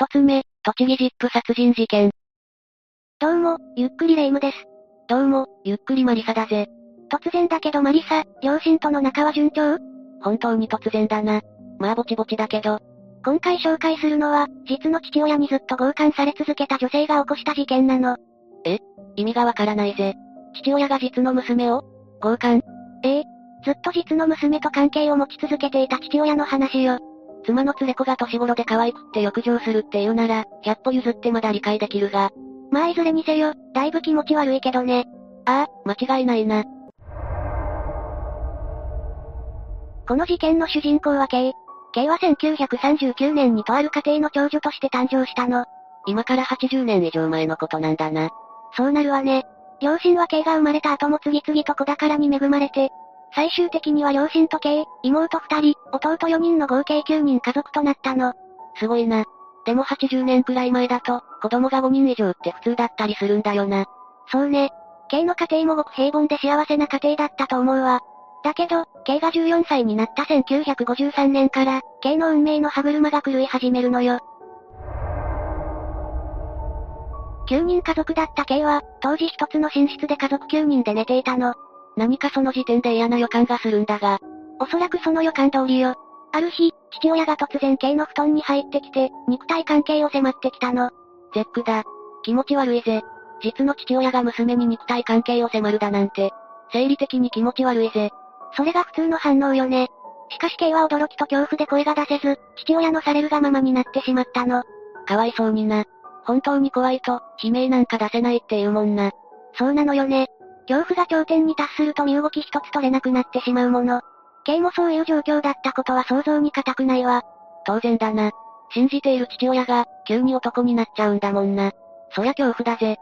一つ目、栃木ジップ殺人事件。どうも、ゆっくりレ夢ムです。どうも、ゆっくりマリサだぜ。突然だけどマリサ、両親との仲は順調？本当に突然だな。まあぼちぼちだけど。今回紹介するのは、実の父親にずっと強姦され続けた女性が起こした事件なの。え？意味がわからないぜ。父親が実の娘を？強姦ええ。ずっと実の娘と関係を持ち続けていた父親の話よ。妻の連れ子が年頃で可愛くって浴場するって言うなら、100歩譲ってまだ理解できるが。まあいずれにせよ、だいぶ気持ち悪いけどね。ああ、間違いないな。この事件の主人公は K。K は1939年にとある家庭の長女として誕生したの。今から80年以上前のことなんだな。そうなるわね。両親は K が生まれた後も次々と子宝に恵まれて、最終的には両親と K、妹2人、弟4人の合計9人家族となったの。すごいな。でも80年くらい前だと、子供が5人以上って普通だったりするんだよな。そうね。K の家庭もごく平凡で幸せな家庭だったと思うわ。だけど、K が14歳になった1953年から、K の運命の歯車が狂い始めるのよ。9人家族だった K は、当時一つの寝室で家族9人で寝ていたの。何かその時点で嫌な予感がするんだが。おそらくその予感通りよ。ある日、父親が突然 K の布団に入ってきて、肉体関係を迫ってきたの。絶句だ。気持ち悪いぜ。実の父親が娘に肉体関係を迫るだなんて。生理的に気持ち悪いぜ。それが普通の反応よね。しかし K は驚きと恐怖で声が出せず、父親のされるがままになってしまったの。かわいそうにな。本当に怖いと、悲鳴なんか出せないって言うもんな。そうなのよね。恐怖が頂点に達すると身動き一つ取れなくなってしまうもの。K もそういう状況だったことは想像に難くないわ。当然だな。信じている父親が、急に男になっちゃうんだもんな。そりゃ恐怖だぜ。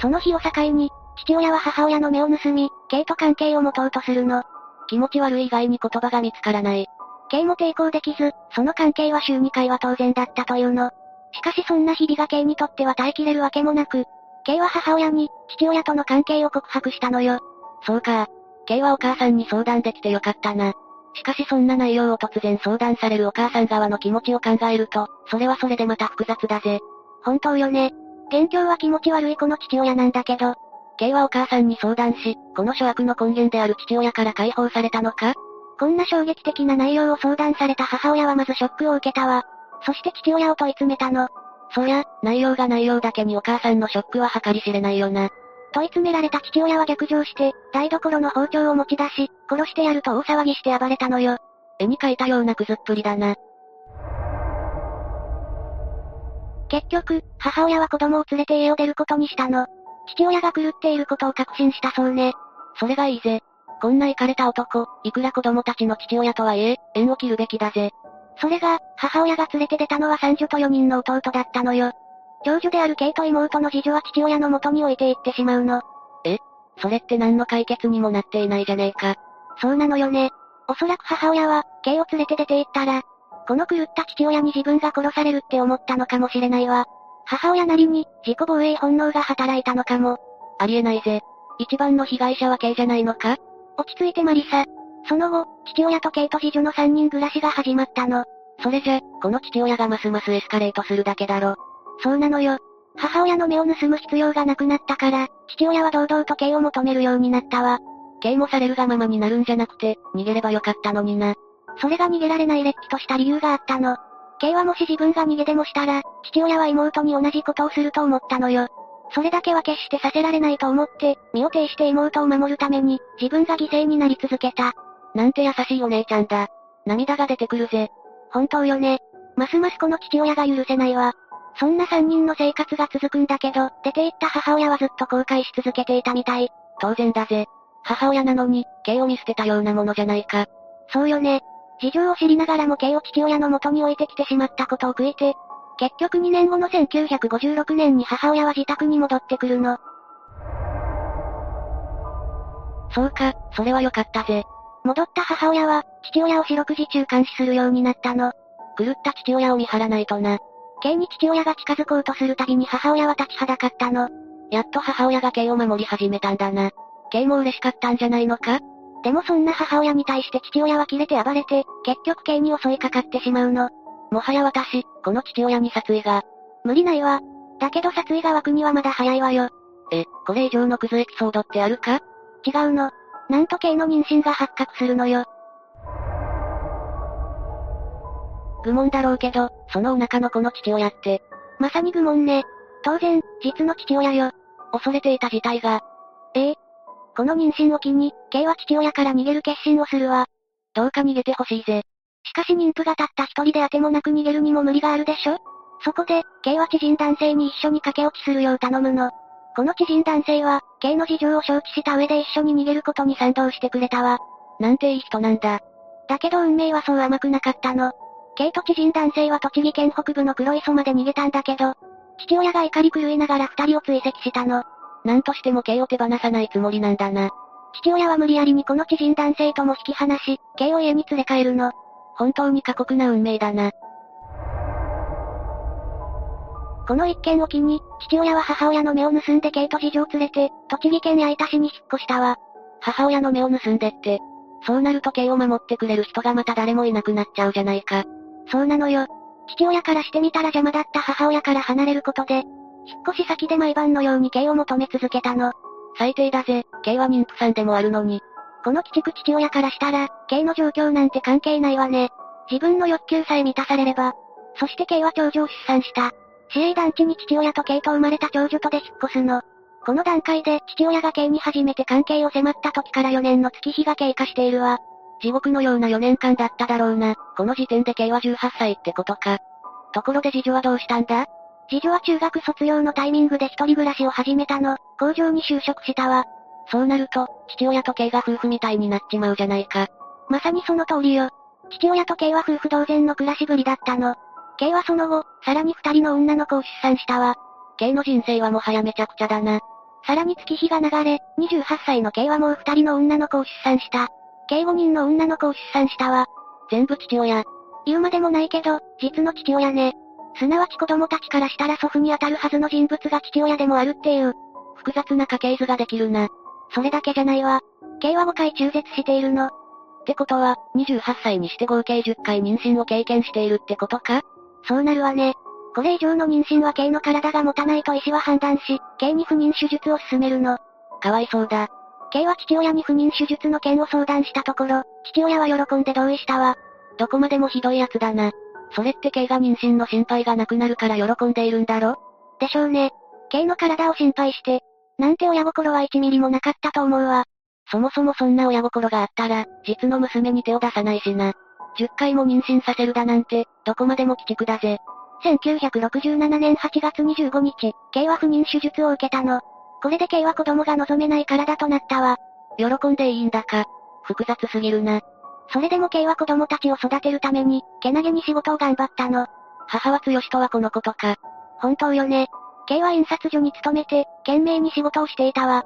その日を境に、父親は母親の目を盗み、K と関係を持とうとするの。気持ち悪い以外に言葉が見つからない。K も抵抗できず、その関係は週2回は当然だったというの。しかしそんな日々が K にとっては耐えきれるわけもなく、K は母親に、父親との関係を告白したのよ。そうか。K はお母さんに相談できてよかったな。しかしそんな内容を突然相談されるお母さん側の気持ちを考えると、それはそれでまた複雑だぜ。本当よね。現況は気持ち悪いこの父親なんだけど、K はお母さんに相談し、この諸悪の根源である父親から解放されたのか？こんな衝撃的な内容を相談された母親はまずショックを受けたわ。そして父親を問い詰めたの。そりゃ、内容が内容だけにお母さんのショックは計り知れないよな。問い詰められた父親は逆上して、台所の包丁を持ち出し、殺してやると大騒ぎして暴れたのよ。絵に描いたようなクズっぷりだな。結局、母親は子供を連れて家を出ることにしたの。父親が狂っていることを確信したそうね。それがいいぜ。こんなイかれた男、いくら子供たちの父親とはいえ、縁を切るべきだぜ。それが、母親が連れて出たのは三女と四人の弟だったのよ。長女であるケイと妹の次女は父親の元に置いて行ってしまうの。え？それって何の解決にもなっていないじゃねえか。そうなのよね。おそらく母親は、ケイを連れて出て行ったら、この狂った父親に自分が殺されるって思ったのかもしれないわ。母親なりに、自己防衛本能が働いたのかも。ありえないぜ。一番の被害者はケイじゃないのか？落ち着いてマリサ。その後、父親とケイと次女の三人暮らしが始まったの。それじゃ、この父親がますますエスカレートするだけだろ。そうなのよ。母親の目を盗む必要がなくなったから、父親は堂々と刑を求めるようになったわ。刑もされるがままになるんじゃなくて、逃げればよかったのにな。それが逃げられない劣気とした理由があったの。刑はもし自分が逃げでもしたら、父親は妹に同じことをすると思ったのよ。それだけは決してさせられないと思って、身を挺して妹を守るために、自分が犠牲になり続けた。なんて優しいお姉ちゃんだ。涙が出てくるぜ。本当よね。ますますこの父親が許せないわ。そんな三人の生活が続くんだけど、出て行った母親はずっと後悔し続けていたみたい。当然だぜ。母親なのに、刑を見捨てたようなものじゃないか。そうよね。事情を知りながらも刑を父親の元に置いてきてしまったことを悔いて、結局2年後の1956年に母親は自宅に戻ってくるの。そうか、それはよかったぜ。戻った母親は、父親を四六時中監視するようになったの。狂った父親を見張らないとな。K に父親が近づこうとするたびに母親は立ちはだかったの。やっと母親が K を守り始めたんだな。K も嬉しかったんじゃないのか？でもそんな母親に対して父親は切れて暴れて、結局 K に襲いかかってしまうの。もはや私、この父親に殺意が。無理ないわ。だけど殺意が湧くにはまだ早いわよ。え、これ以上のクズエピソードってあるか？違うの。なんと K の妊娠が発覚するのよ。愚問だろうけど、そのお腹の子の父親って。まさに愚問ね。当然、実の父親よ。恐れていた事態が。ええ。この妊娠を機に、K は父親から逃げる決心をするわ。どうか逃げてほしいぜ。しかし妊婦がたった一人で当てもなく逃げるにも無理があるでしょそこで、K は知人男性に一緒に駆け落ちするよう頼むの。この知人男性は、K の事情を承知した上で一緒に逃げることに賛同してくれたわ。なんていい人なんだ。だけど運命はそう甘くなかったの。K と知人男性は栃木県北部の黒磯まで逃げたんだけど、父親が怒り狂いながら二人を追跡したの。なんとしても K を手放さないつもりなんだな。父親は無理やりにこの知人男性とも引き離し、K を家に連れ帰るの。本当に過酷な運命だな。この一件を機に、父親は母親の目を盗んでケイと次女を連れて、栃木県矢板市に引っ越したわ。母親の目を盗んでって。そうなるとケイを守ってくれる人がまた誰もいなくなっちゃうじゃないか。そうなのよ。父親からしてみたら邪魔だった母親から離れることで、引っ越し先で毎晩のようにケイを求め続けたの。最低だぜ、ケイは妊婦さんでもあるのに。この鬼畜父親からしたら、K の状況なんて関係ないわね。自分の欲求さえ満たされれば。そして K は長女を出産した。市営団地に父親と K と生まれた長女とで引っ越すの。この段階で父親が K に初めて関係を迫った時から4年の月日が経過しているわ。地獄のような4年間だっただろうな。この時点で K は18歳ってことか。ところで次女はどうしたんだ？次女は中学卒業のタイミングで一人暮らしを始めたの。工場に就職したわ。そうなると、父親と K が夫婦みたいになっちまうじゃないか。まさにその通りよ。父親と K は夫婦同然の暮らしぶりだったの。K はその後、さらに二人の女の子を出産したわ。K の人生はもはやめちゃくちゃだな。さらに月日が流れ、28歳の K はもう二人の女の子を出産した。計5人の女の子を出産したわ。全部父親。言うまでもないけど、実の父親ね。すなわち子供たちからしたら祖父にあたるはずの人物が父親でもあるっていう。複雑な家系図ができるな。それだけじゃないわ。K は5回中絶しているの。ってことは、28歳にして合計10回妊娠を経験しているってことか？そうなるわね。これ以上の妊娠は K の体が持たないと医師は判断し、K に不妊手術を進めるの。かわいそうだ。K は父親に不妊手術の件を相談したところ、父親は喜んで同意したわ。どこまでもひどい奴だな。それって K が妊娠の心配がなくなるから喜んでいるんだろ？でしょうね。K の体を心配して、なんて親心は1ミリもなかったと思うわ。そもそもそんな親心があったら、実の娘に手を出さないしな。10回も妊娠させるだなんて、どこまでも鬼畜だぜ。1967年8月25日、K は不妊手術を受けたの。これで K は子供が望めない体となったわ。喜んでいいんだか。複雑すぎるな。それでも K は子供たちを育てるために、けなげに仕事を頑張ったの。母は強しとはこのことか。本当よね。K は印刷所に勤めて、懸命に仕事をしていたわ。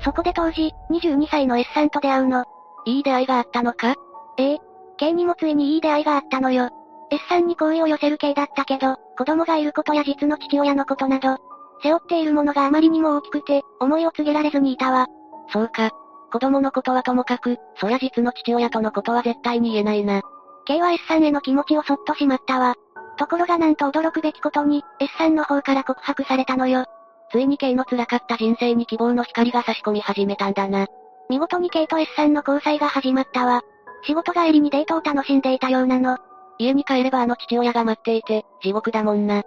そこで当時、22歳の S さんと出会うの。いい出会いがあったのか？ええ。K にもついにいい出会いがあったのよ。S さんに好意を寄せる系だったけど、子供がいることや実の父親のことなど、背負っているものがあまりにも大きくて、思いを告げられずにいたわ。そうか。子供のことはともかく、そりゃ実の父親とのことは絶対に言えないな。K は S さんへの気持ちをそっとしまったわ。ところがなんと驚くべきことに、S さんの方から告白されたのよ。ついに K の辛かった人生に希望の光が差し込み始めたんだな。見事に K と S さんの交際が始まったわ。仕事帰りにデートを楽しんでいたようなの。家に帰ればあの父親が待っていて、地獄だもんな。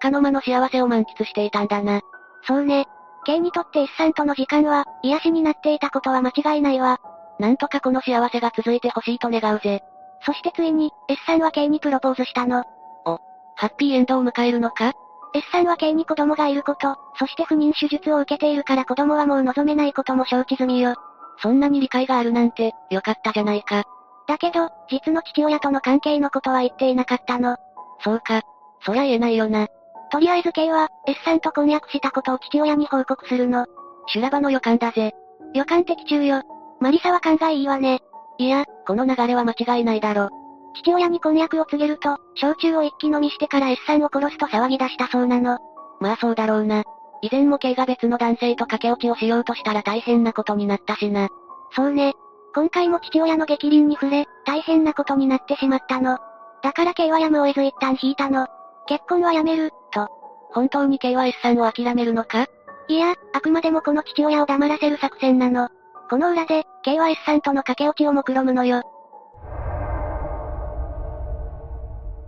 束の間の幸せを満喫していたんだな。そうね。K にとって S さんとの時間は、癒しになっていたことは間違いないわ。なんとかこの幸せが続いてほしいと願うぜ。そしてついに、S さんは K にプロポーズしたの。お、ハッピーエンドを迎えるのか ?S さんは K に子供がいること、そして不妊手術を受けているから子供はもう望めないことも承知済みよ。そんなに理解があるなんて、よかったじゃないか。だけど、実の父親との関係のことは言っていなかったの。そうか。そりゃ言えないよな。とりあえず K は、S さんと婚約したことを父親に報告するの。修羅場の予感だぜ。予感的中よ。マリサは考えいいわね。いや、この流れは間違いないだろ。父親に婚約を告げると、焼酎を一気飲みしてから S さんを殺すと騒ぎ出したそうなの。まあそうだろうな。以前も K が別の男性と駆け落ちをしようとしたら大変なことになったしな。そうね。今回も父親の激鱗に触れ、大変なことになってしまったの。だから K はやむを得ず一旦引いたの。結婚はやめる、と。本当に K は S さんを諦めるのか？いや、あくまでもこの父親を黙らせる作戦なの。この裏で、K は S さんとの駆け落ちを目論むのよ。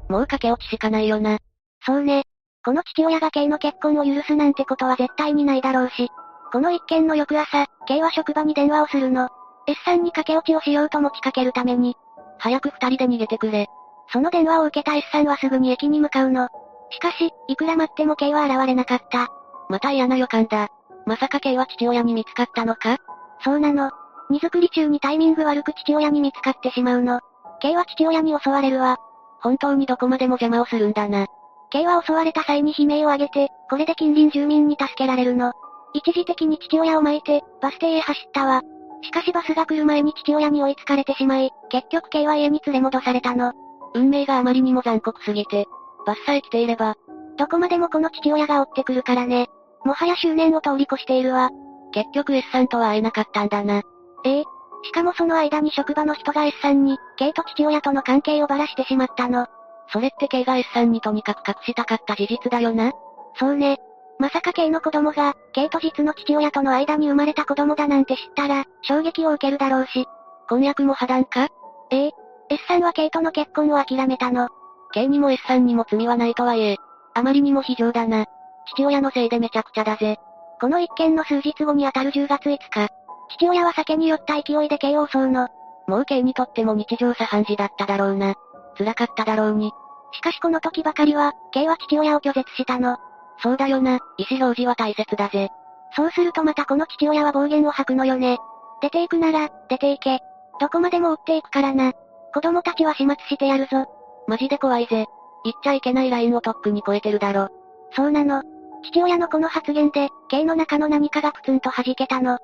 もう駆け落ちしかないよな。そうね。この父親が K の結婚を許すなんてことは絶対にないだろうし。この一件の翌朝、K は職場に電話をするの。S さんに駆け落ちをしようと持ちかけるために。早く二人で逃げてくれ。その電話を受けた S さんはすぐに駅に向かうの。しかし、いくら待っても K は現れなかった。また嫌な予感だ。まさか K は父親に見つかったのか？そうなの。荷造り中にタイミング悪く父親に見つかってしまうの。K は父親に襲われるわ。本当にどこまでも邪魔をするんだな。K は襲われた際に悲鳴を上げて、これで近隣住民に助けられるの。一時的に父親を巻いて、バス停へ走ったわ。しかしバスが来る前に父親に追いつかれてしまい、結局 K は家に連れ戻されたの。運命があまりにも残酷すぎて、バスさえ来ていれば、どこまでもこの父親が追ってくるからね。もはや執念を通り越しているわ。結局 S さんとは会えなかったんだな。ええ。しかもその間に職場の人が S さんに、K と父親との関係をばらしてしまったの。それって K が S さんにとにかく隠したかった事実だよな？そうね。まさか K の子供が、K と実の父親との間に生まれた子供だなんて知ったら、衝撃を受けるだろうし。婚約も破談か？ええ。S さんは K との結婚を諦めたの。K にも S さんにも罪はないとはいえ、あまりにも非常だな。父親のせいでめちゃくちゃだぜ。この一件の数日後にあたる10月5日、父親は酒に酔った勢いで K を襲うの。もう K にとっても日常茶飯事だっただろうな。辛かっただろうに。しかしこの時ばかりは、K は父親を拒絶したの。そうだよな、意思表示は大切だぜ。そうするとまたこの父親は暴言を吐くのよね。出て行くなら、出て行け。どこまでも追っていくからな。子供たちは始末してやるぞ。マジで怖いぜ。言っちゃいけないラインをとっくに超えてるだろ。そうなの。父親のこの発言で、K の中の何かがプツンと弾けたの。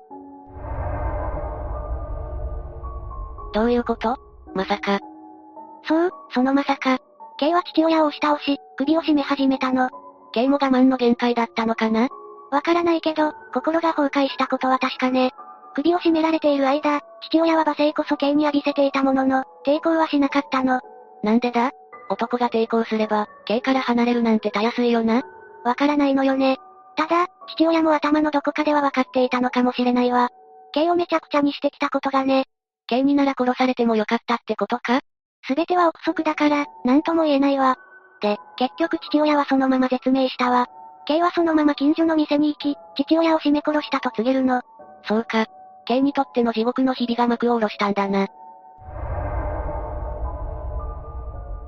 どういうこと？まさか。そう、そのまさか。K は父親を押し倒し、首を絞め始めたの。K も我慢の限界だったのかな？わからないけど、心が崩壊したことは確かね。首を絞められている間、父親は罵声こそ K に浴びせていたものの、抵抗はしなかったの。なんでだ？男が抵抗すれば、K から離れるなんてたやすいよな。わからないのよね。ただ、父親も頭のどこかでは分かっていたのかもしれないわ。K をめちゃくちゃにしてきたことがね。K になら殺されてもよかったってことか？すべては憶測だから、なんとも言えないわ。で、結局父親はそのまま絶命したわ。K はそのまま近所の店に行き、父親を絞め殺したと告げるの。そうか。K にとっての地獄の日々が幕を下ろしたんだな。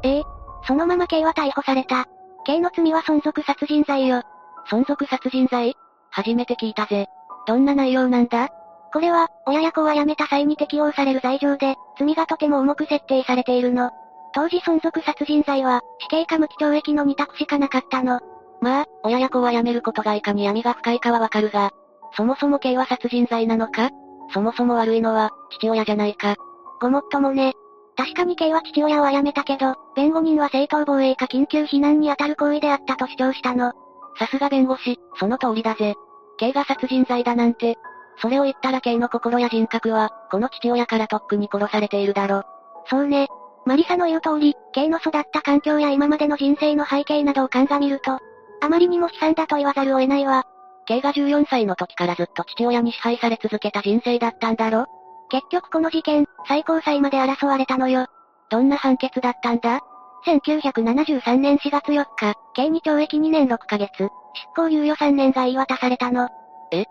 ええ、そのまま K は逮捕された。K の罪は存続殺人罪よ。存続殺人罪？初めて聞いたぜ。どんな内容なんだ？これは、親や子は辞めた際に適用される罪状で、罪がとても重く設定されているの。当時存続殺人罪は、死刑か無期懲役の二択しかなかったの。まあ、親や子は辞めることがいかに闇が深いかはわかるが、そもそも刑は殺人罪なのか？そもそも悪いのは、父親じゃないか？ごもっともね。確かに K は父親を殺めたけど、弁護人は正当防衛か緊急避難に当たる行為であったと主張したの。さすが弁護士、その通りだぜ。K が殺人罪だなんて。それを言ったら K の心や人格は、この父親からとっくに殺されているだろ。そうね。マリサの言う通り、K の育った環境や今までの人生の背景などを鑑みると、あまりにも悲惨だと言わざるを得ないわ。K が14歳の時からずっと父親に支配され続けた人生だったんだろ結局この事件、最高裁まで争われたのよ。どんな判決だったんだ？1973年4月4日、K に懲役2年6ヶ月、執行猶予3年が言い渡されたの。え？っ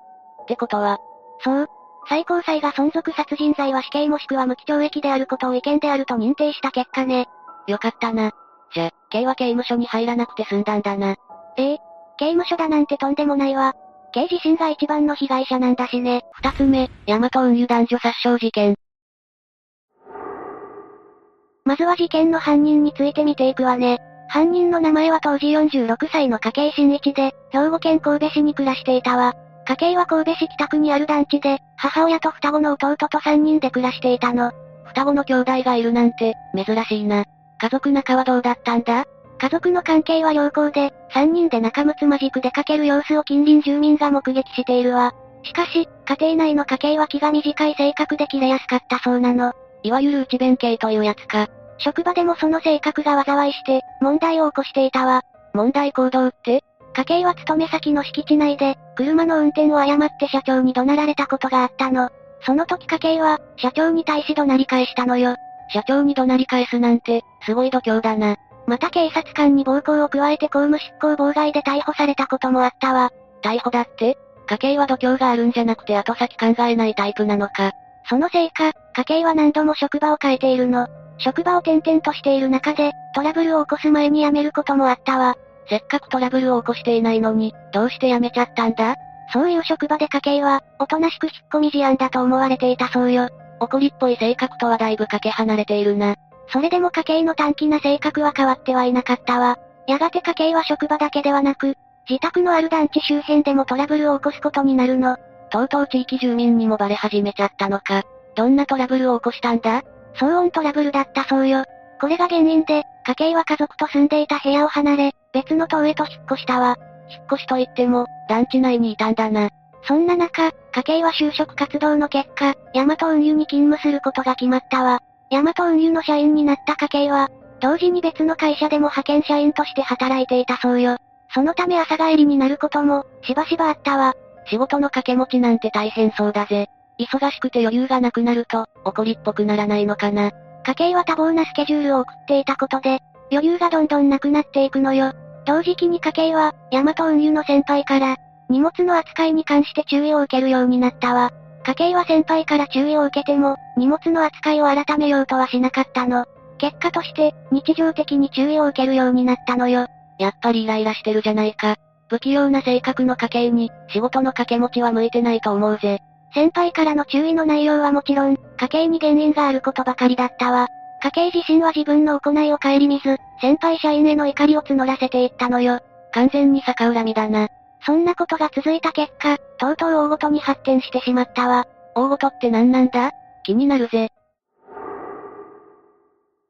てことは、そう。最高裁が存続殺人罪は死刑もしくは無期懲役であることを違憲であると認定した結果ね。よかったな。じゃ、K は刑務所に入らなくて済んだんだな。ええ。刑務所だなんてとんでもないわ。K 自身が一番の被害者なんだしね。二つ目、ヤマト運輸男女殺傷事件。まずは事件の犯人について見ていくわね。犯人の名前は当時46歳の家計新一で、兵庫県神戸市に暮らしていたわ。家計は神戸市北区にある団地で、母親と双子の弟と3人で暮らしていたの。双子の兄弟がいるなんて、珍しいな。家族仲はどうだったんだ？家族の関係は良好で、3人で仲睦まじく出かける様子を近隣住民が目撃しているわ。しかし、家庭内の家計は気が短い性格で切れやすかったそうなの。いわゆる内弁慶というやつか。職場でもその性格が災いして、問題を起こしていたわ。問題行動って？家計は勤め先の敷地内で、車の運転を誤って社長に怒鳴られたことがあったの。その時家計は、社長に対し怒鳴り返したのよ。社長に怒鳴り返すなんて、すごい度胸だな。また警察官に暴行を加えて公務執行妨害で逮捕されたこともあったわ。逮捕だって？家計は度胸があるんじゃなくて後先考えないタイプなのか。そのせいか、家計は何度も職場を変えているの。職場を転々としている中で、トラブルを起こす前に辞めることもあったわ。せっかくトラブルを起こしていないのに、どうして辞めちゃったんだ？そういう職場で家計は、おとなしく引っ込み思案だと思われていたそうよ。怒りっぽい性格とはだいぶかけ離れているな。それでも家計の短気な性格は変わってはいなかったわ。やがて家計は職場だけではなく、自宅のある団地周辺でもトラブルを起こすことになるの。とうとう地域住民にもバレ始めちゃったのか。どんなトラブルを起こしたんだ？騒音トラブルだったそうよ。これが原因で、家計は家族と住んでいた部屋を離れ、別の棟へと引っ越したわ。引っ越しといっても、団地内にいたんだな。そんな中、家計は就職活動の結果、ヤマト運輸に勤務することが決まったわ。ヤマト運輸の社員になった家計は、同時に別の会社でも派遣社員として働いていたそうよ。そのため朝帰りになることも、しばしばあったわ。仕事の掛け持ちなんて大変そうだぜ。忙しくて余裕がなくなると、怒りっぽくならないのかな。家計は多忙なスケジュールを送っていたことで、余裕がどんどんなくなっていくのよ。同時期に家計は、ヤマト運輸の先輩から、荷物の扱いに関して注意を受けるようになったわ。家計は先輩から注意を受けても、荷物の扱いを改めようとはしなかったの。結果として、日常的に注意を受けるようになったのよ。やっぱりイライラしてるじゃないか。不器用な性格の家計に、仕事の掛け持ちは向いてないと思うぜ。先輩からの注意の内容はもちろん、家計に原因があることばかりだったわ。家計自身は自分の行いを顧みず、先輩社員への怒りを募らせていったのよ。完全に逆恨みだな。そんなことが続いた結果、とうとう大ごとに発展してしまったわ。大ごとって何なんだ？気になるぜ。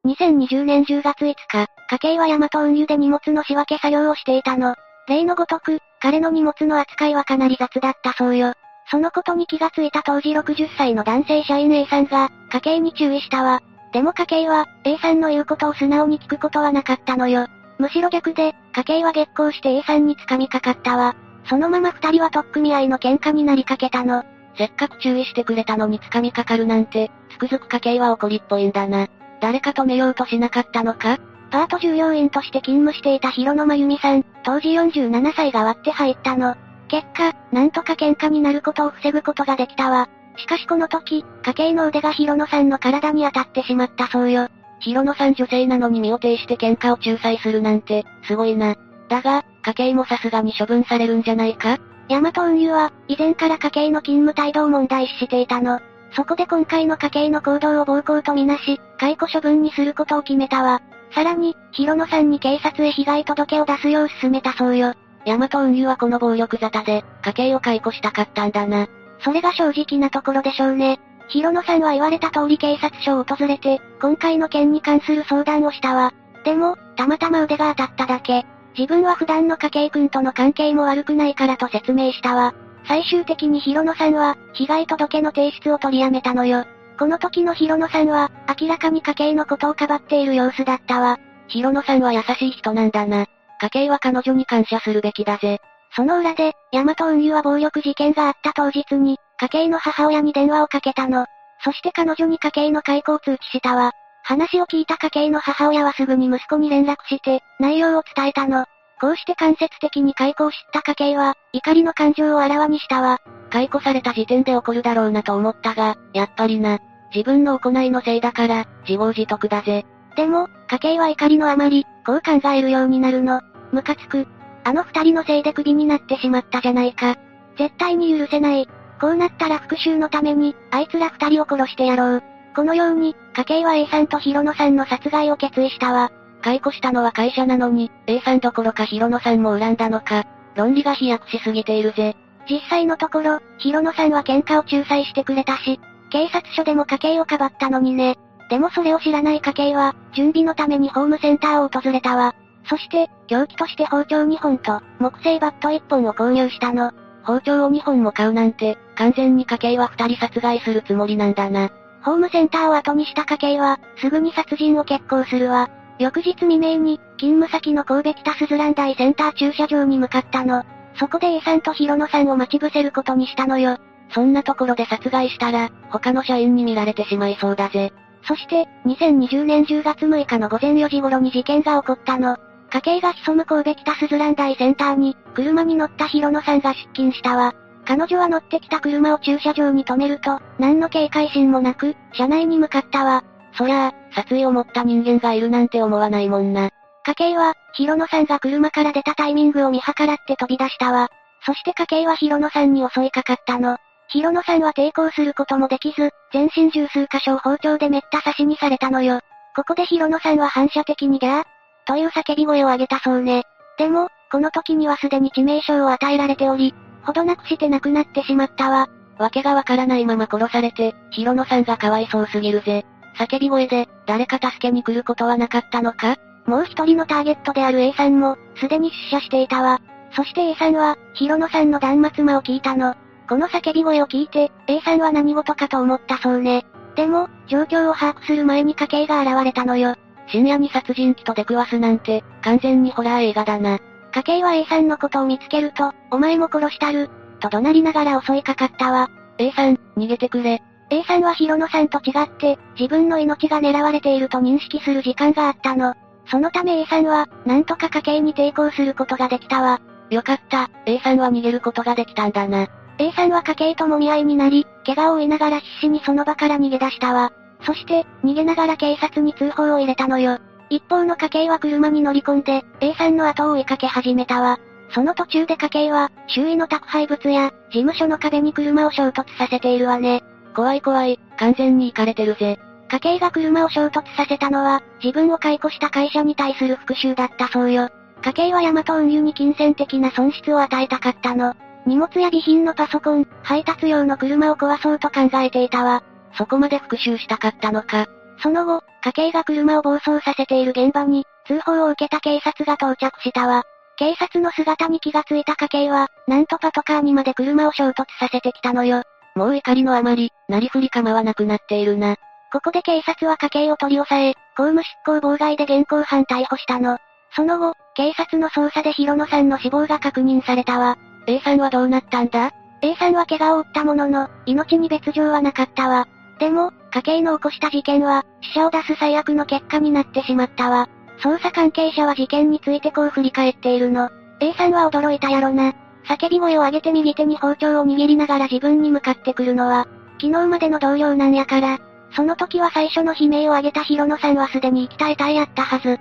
2020年10月5日、家計はヤマト運輸で荷物の仕分け作業をしていたの。例のごとく、彼の荷物の扱いはかなり雑だったそうよ。そのことに気がついた当時60歳の男性社員 A さんが、家計に注意したわ。でも家計は、A さんの言うことを素直に聞くことはなかったのよ。むしろ逆で、家計は激高して A さんに掴みかかったわ。そのまま二人は取っ組み合いの喧嘩になりかけたの。せっかく注意してくれたのに掴みかかるなんて、つくづく家計は怒りっぽいんだな。誰か止めようとしなかったのか？パート従業員として勤務していた広野真由美さん、当時47歳が割って入ったの。結果、なんとか喧嘩になることを防ぐことができたわ。しかしこの時、家計の腕が広野さんの体に当たってしまったそうよ。広野さん女性なのに身を挺して喧嘩を仲裁するなんて、すごいな。だが、家計もさすがに処分されるんじゃないか？ヤマト運輸は、以前から家計の勤務態度を問題視していたの。そこで今回の家計の行動を暴行とみなし、解雇処分にすることを決めたわ。さらに、広野さんに警察へ被害届を出すよう勧めたそうよ。ヤマト運輸はこの暴力沙汰で、家計を解雇したかったんだな。それが正直なところでしょうね。広野さんは言われた通り警察署を訪れて、今回の件に関する相談をしたわ。でも、たまたま腕が当たっただけ。自分は普段の家計君との関係も悪くないからと説明したわ。最終的に広野さんは、被害届の提出を取りやめたのよ。この時の広野さんは、明らかに家計のことをかばっている様子だったわ。広野さんは優しい人なんだな。家計は彼女に感謝するべきだぜ。その裏で、ヤマト運輸は暴力事件があった当日に、家計の母親に電話をかけたの。そして彼女に家計の解雇を通知したわ。話を聞いた家計の母親はすぐに息子に連絡して、内容を伝えたの。こうして間接的に解雇を知った家計は、怒りの感情をあらわにしたわ。解雇された時点で怒るだろうなと思ったが、やっぱりな。自分の行いのせいだから、自業自得だぜ。でも、家計は怒りのあまり、こう考えるようになるの。ムカつく。あの二人のせいでクビになってしまったじゃないか。絶対に許せない。こうなったら復讐のために、あいつら二人を殺してやろう。このように、家計は A さんと広野さんの殺害を決意したわ。解雇したのは会社なのに、A さんどころか広野さんも恨んだのか。論理が飛躍しすぎているぜ。実際のところ、広野さんは喧嘩を仲裁してくれたし、警察署でも家計をかばったのにね。でもそれを知らない家計は、準備のためにホームセンターを訪れたわ。そして、凶器として包丁2本と、木製バット1本を購入したの。包丁を2本も買うなんて、完全に家計は2人殺害するつもりなんだな。ホームセンターを後にした家計は、すぐに殺人を決行するわ。翌日未明に、勤務先の神戸北スズラン大センター駐車場に向かったの。そこで A さんとヒロノさんを待ち伏せることにしたのよ。そんなところで殺害したら、他の社員に見られてしまいそうだぜ。そして、2020年10月6日の午前4時頃に事件が起こったの。家計が潜む神戸北スズラン大センターに、車に乗ったヒロノさんが出勤したわ。彼女は乗ってきた車を駐車場に止めると、何の警戒心もなく、車内に向かったわ。そりゃあ、殺意を持った人間がいるなんて思わないもんな。家計は、ヒロノさんが車から出たタイミングを見計らって飛び出したわ。そして家計はヒロノさんに襲いかかったの。ヒロノさんは抵抗することもできず、全身十数箇所を包丁でめった刺しにされたのよ。ここでヒロノさんは反射的にギャーという叫び声を上げたそうね。でも、この時にはすでに致命傷を与えられており、ほどなくして亡くなってしまったわ。わけがわからないまま殺されて、ヒロノさんがかわいそうすぎるぜ。叫び声で、誰か助けに来ることはなかったのか？もう一人のターゲットである A さんも、すでに出社していたわ。そして A さんは、ヒロノさんの断末魔を聞いたの。この叫び声を聞いて、A さんは何事かと思ったそうね。でも、状況を把握する前に家計が現れたのよ。深夜に殺人鬼と出くわすなんて、完全にホラー映画だな。家計は A さんのことを見つけると、お前も殺したる、と怒鳴りながら襲いかかったわ。A さん、逃げてくれ。A さんはヒロノさんと違って、自分の命が狙われていると認識する時間があったの。そのため A さんは、なんとか家計に抵抗することができたわ。よかった、A さんは逃げることができたんだな。A さんは家計ともみ合いになり、怪我を負いながら必死にその場から逃げ出したわ。そして、逃げながら警察に通報を入れたのよ。一方の家計は車に乗り込んで、A さんの後を追いかけ始めたわ。その途中で家計は、周囲の宅配物や、事務所の壁に車を衝突させているわね。怖い怖い、完全に行かれてるぜ。家計が車を衝突させたのは、自分を解雇した会社に対する復讐だったそうよ。家計はヤマト運輸に金銭的な損失を与えたかったの。荷物や備品のパソコン、配達用の車を壊そうと考えていたわ。そこまで復讐したかったのか。その後、家計が車を暴走させている現場に、通報を受けた警察が到着したわ。警察の姿に気がついた家計は、なんとパトカーにまで車を衝突させてきたのよ。もう怒りのあまり、なりふり構わなくなっているな。ここで警察は家計を取り押さえ、公務執行妨害で現行犯逮捕したの。その後、警察の捜査でヒロノさんの死亡が確認されたわ。A さんはどうなったんだ ?A さんは怪我を負ったものの、命に別状はなかったわ。でも、家計の起こした事件は、死者を出す最悪の結果になってしまったわ。捜査関係者は事件についてこう振り返っているの。A さんは驚いたやろな。叫び声を上げて右手に包丁を握りながら自分に向かってくるのは、昨日までの同僚なんやから、その時は最初の悲鳴を上げたヒロノさんはすでに生き絶えたいあったはず。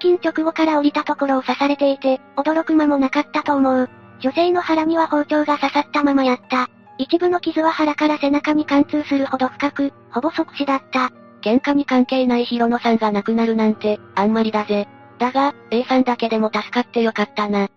出勤直後から降りたところを刺されていて、驚く間もなかったと思う。女性の腹には包丁が刺さったままやった。一部の傷は腹から背中に貫通するほど深く、ほぼ即死だった。喧嘩に関係ないヒロノさんが亡くなるなんて、あんまりだぜ。だが、A さんだけでも助かってよかったな。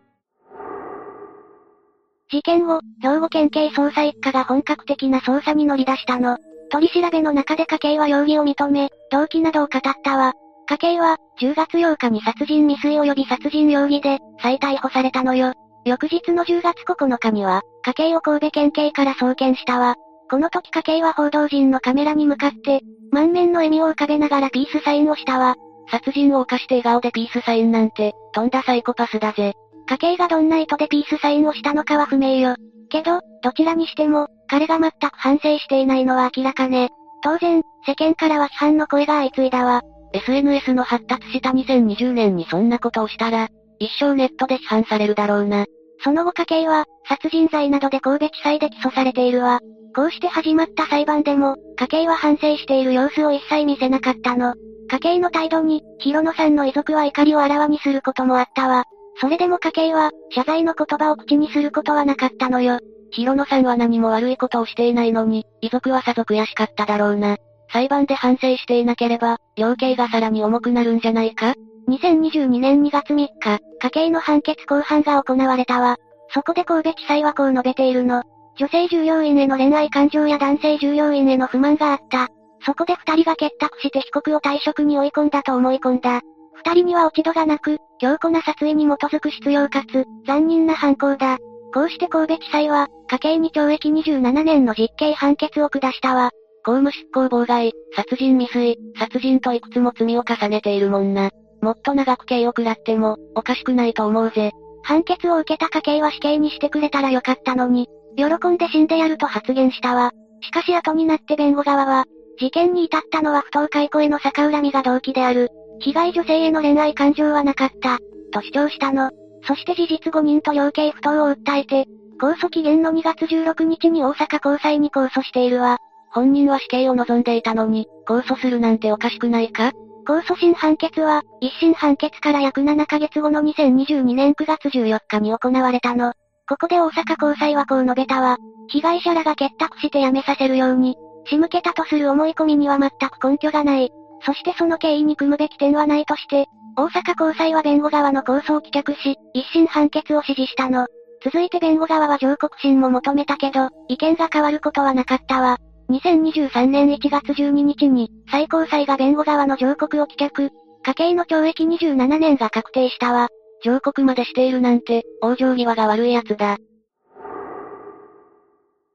事件後、兵庫県警捜査一課が本格的な捜査に乗り出したの。取り調べの中で家計は容疑を認め、動機などを語ったわ。家計は、10月8日に殺人未遂及び殺人容疑で、再逮捕されたのよ。翌日の10月9日には、家計を神戸県警から送検したわ。この時家計は報道陣のカメラに向かって、満面の笑みを浮かべながらピースサインをしたわ。殺人を犯して笑顔でピースサインなんて、とんだサイコパスだぜ。家計がどんな意図でピースサインをしたのかは不明よ。けど、どちらにしても、彼が全く反省していないのは明らかね。当然、世間からは批判の声が相次いだわ。SNS の発達した2020年にそんなことをしたら、一生ネットで批判されるだろうな。その後家計は、殺人罪などで神戸地裁で起訴されているわ。こうして始まった裁判でも、家計は反省している様子を一切見せなかったの。家計の態度に、ヒロノさんの遺族は怒りをあらわにすることもあったわ。それでも家計は、謝罪の言葉を口にすることはなかったのよ。ヒロノさんは何も悪いことをしていないのに、遺族はさぞ悔しかっただろうな。裁判で反省していなければ、量刑がさらに重くなるんじゃないか？2022年2月3日、家計の判決公判が行われたわ。そこで神戸地裁はこう述べているの。女性従業員への恋愛感情や男性従業員への不満があった。そこで二人が結託して被告を退職に追い込んだと思い込んだ。二人には落ち度がなく、強固な殺意に基づく必要かつ、残忍な犯行だ。こうして神戸地裁は、家計に懲役27年の実刑判決を下したわ。公務執行妨害、殺人未遂、殺人といくつも罪を重ねているもんな。もっと長く刑を食らっても、おかしくないと思うぜ。判決を受けた家計は死刑にしてくれたらよかったのに、喜んで死んでやると発言したわ。しかし後になって弁護側は、事件に至ったのは不当解雇への逆恨みが動機である。被害女性への恋愛感情はなかった、と主張したの。そして事実誤認と量刑不当を訴えて、控訴期限の2月16日に大阪高裁に控訴しているわ。本人は死刑を望んでいたのに、控訴するなんておかしくないか？控訴審判決は、一審判決から約7ヶ月後の2022年9月14日に行われたの。ここで大阪高裁はこう述べたわ。被害者らが結託して辞めさせるように、仕向けたとする思い込みには全く根拠がない。そしてその経緯に組むべき点はないとして、大阪高裁は弁護側の控訴を棄却し、一審判決を支持したの。続いて弁護側は上告審も求めたけど、意見が変わることはなかったわ。2023年1月12日に、最高裁が弁護側の上告を棄却、家計の懲役27年が確定したわ。上告までしているなんて、往生際が悪いやつだ。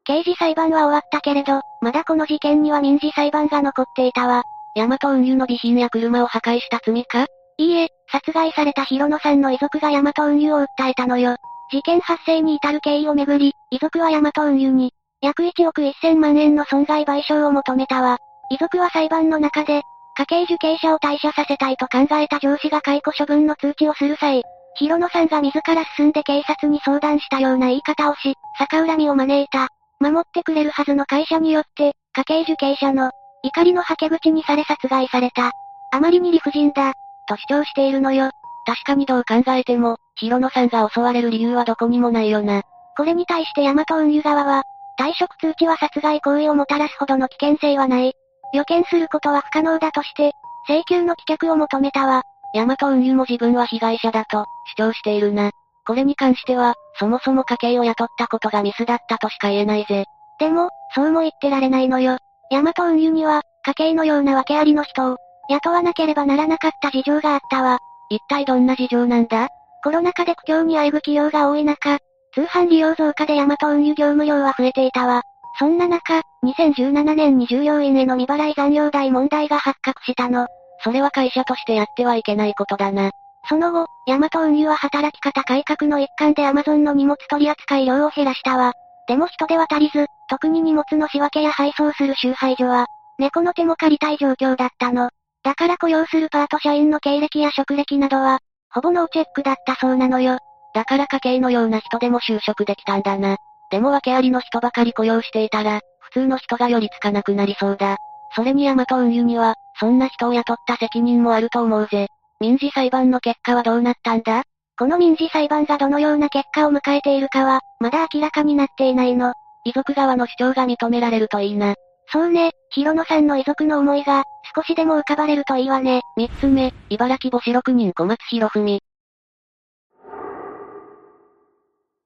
刑事裁判は終わったけれど、まだこの事件には民事裁判が残っていたわ。ヤマト運輸の備品や車を破壊した罪か？いいえ、殺害された広野さんの遺族がヤマト運輸を訴えたのよ。事件発生に至る経緯をめぐり、遺族はヤマト運輸に、約1億1000万円の損害賠償を求めたわ。遺族は裁判の中で、家計受刑者を退社させたいと考えた上司が解雇処分の通知をする際、広野さんが自ら進んで警察に相談したような言い方をし、逆恨みを招いた。守ってくれるはずの会社によって、家計受刑者の、怒りのはけ口にされ殺害された。あまりに理不尽だ、と主張しているのよ。確かにどう考えても、広野さんが襲われる理由はどこにもないよな。これに対してヤマト運輸側は、退職通知は殺害行為をもたらすほどの危険性はない。予見することは不可能だとして、請求の棄却を求めたわ。ヤマト運輸も自分は被害者だと、主張しているな。これに関しては、そもそも家計を雇ったことがミスだったとしか言えないぜ。でも、そうも言ってられないのよ。ヤマト運輸には、家計のような訳ありの人を、雇わなければならなかった事情があったわ。一体どんな事情なんだ？コロナ禍で苦境にあえぐ企業が多い中、通販利用増加でヤマト運輸業務量は増えていたわ。そんな中、2017年に従業員への未払い残業代問題が発覚したの。それは会社としてやってはいけないことだな。その後、ヤマト運輸は働き方改革の一環でアマゾンの荷物取扱量を減らしたわ。でも人手は足りず、特に荷物の仕分けや配送する集配所は、猫の手も借りたい状況だったの。だから雇用するパート社員の経歴や職歴などは、ほぼノーチェックだったそうなのよ。だから家計のような人でも就職できたんだな。でも訳ありの人ばかり雇用していたら、普通の人が寄りつかなくなりそうだ。それにヤマト運輸には、そんな人を雇った責任もあると思うぜ。民事裁判の結果はどうなったんだ？この民事裁判がどのような結果を迎えているかは、まだ明らかになっていないの。遺族側の主張が認められるといいな。そうね、広野さんの遺族の思いが、少しでも浮かばれるといいわね。三つ目、茨城母子6人小松博文。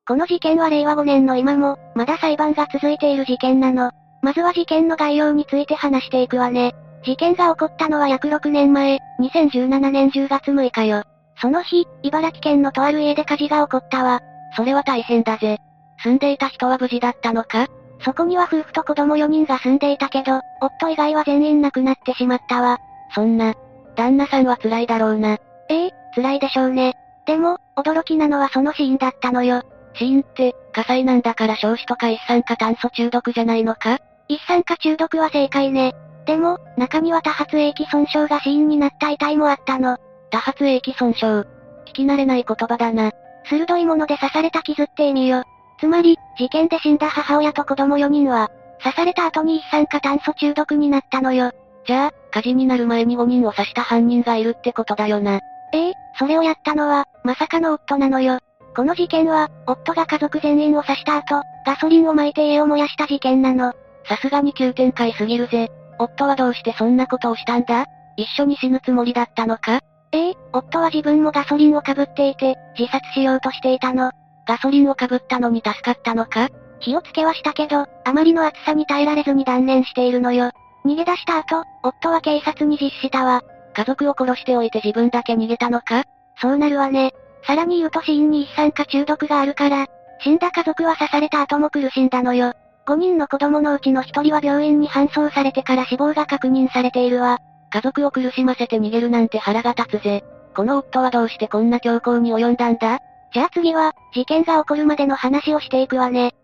この事件は令和5年の今も、まだ裁判が続いている事件なの。まずは事件の概要について話していくわね。事件が起こったのは約6年前、2017年10月6日よ。その日、茨城県のとある家で火事が起こったわ。それは大変だぜ。住んでいた人は無事だったのか？そこには夫婦と子供4人が住んでいたけど、夫以外は全員亡くなってしまったわ。そんな、旦那さんは辛いだろうな。ええ、辛いでしょうね。でも、驚きなのはその死因だったのよ。死因って、火災なんだから焼死とか一酸化炭素中毒じゃないのか？一酸化中毒は正解ね。でも、中には多発液損傷が死因になった遺体もあったの。多発液損傷。聞き慣れない言葉だな。鋭いもので刺された傷って意味よ。つまり、事件で死んだ母親と子供4人は、刺された後に一酸化炭素中毒になったのよ。じゃあ、火事になる前に5人を刺した犯人がいるってことだよな。ええそれをやったのは、まさかの夫なのよ。この事件は、夫が家族全員を刺した後、ガソリンを撒いて家を燃やした事件なの。さすがに急展開すぎるぜ。夫はどうしてそんなことをしたんだ？一緒に死ぬつもりだったのか？ええ夫は自分もガソリンをかぶっていて、自殺しようとしていたの。ガソリンをかぶったのに助かったのか？火をつけはしたけど、あまりの暑さに耐えられずに断念しているのよ。逃げ出した後、夫は警察に実施したわ。家族を殺しておいて自分だけ逃げたのか？そうなるわね。さらに言うと死因に一酸化中毒があるから、死んだ家族は刺された後も苦しんだのよ。5人の子供のうちの1人は病院に搬送されてから死亡が確認されているわ。家族を苦しませて逃げるなんて腹が立つぜ。この夫はどうしてこんな強行に及んだんだ？じゃあ次は、事件が起こるまでの話をしていくわね。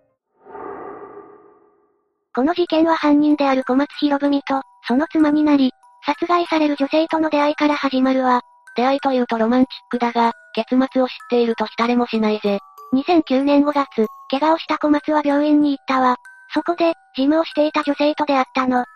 この事件は犯人である小松博文と、その妻になり、殺害される女性との出会いから始まるわ。出会いというとロマンチックだが、結末を知っていると浸れもしないぜ。2009年5月、怪我をした小松は病院に行ったわ。そこで、事務をしていた女性と出会ったの。きっ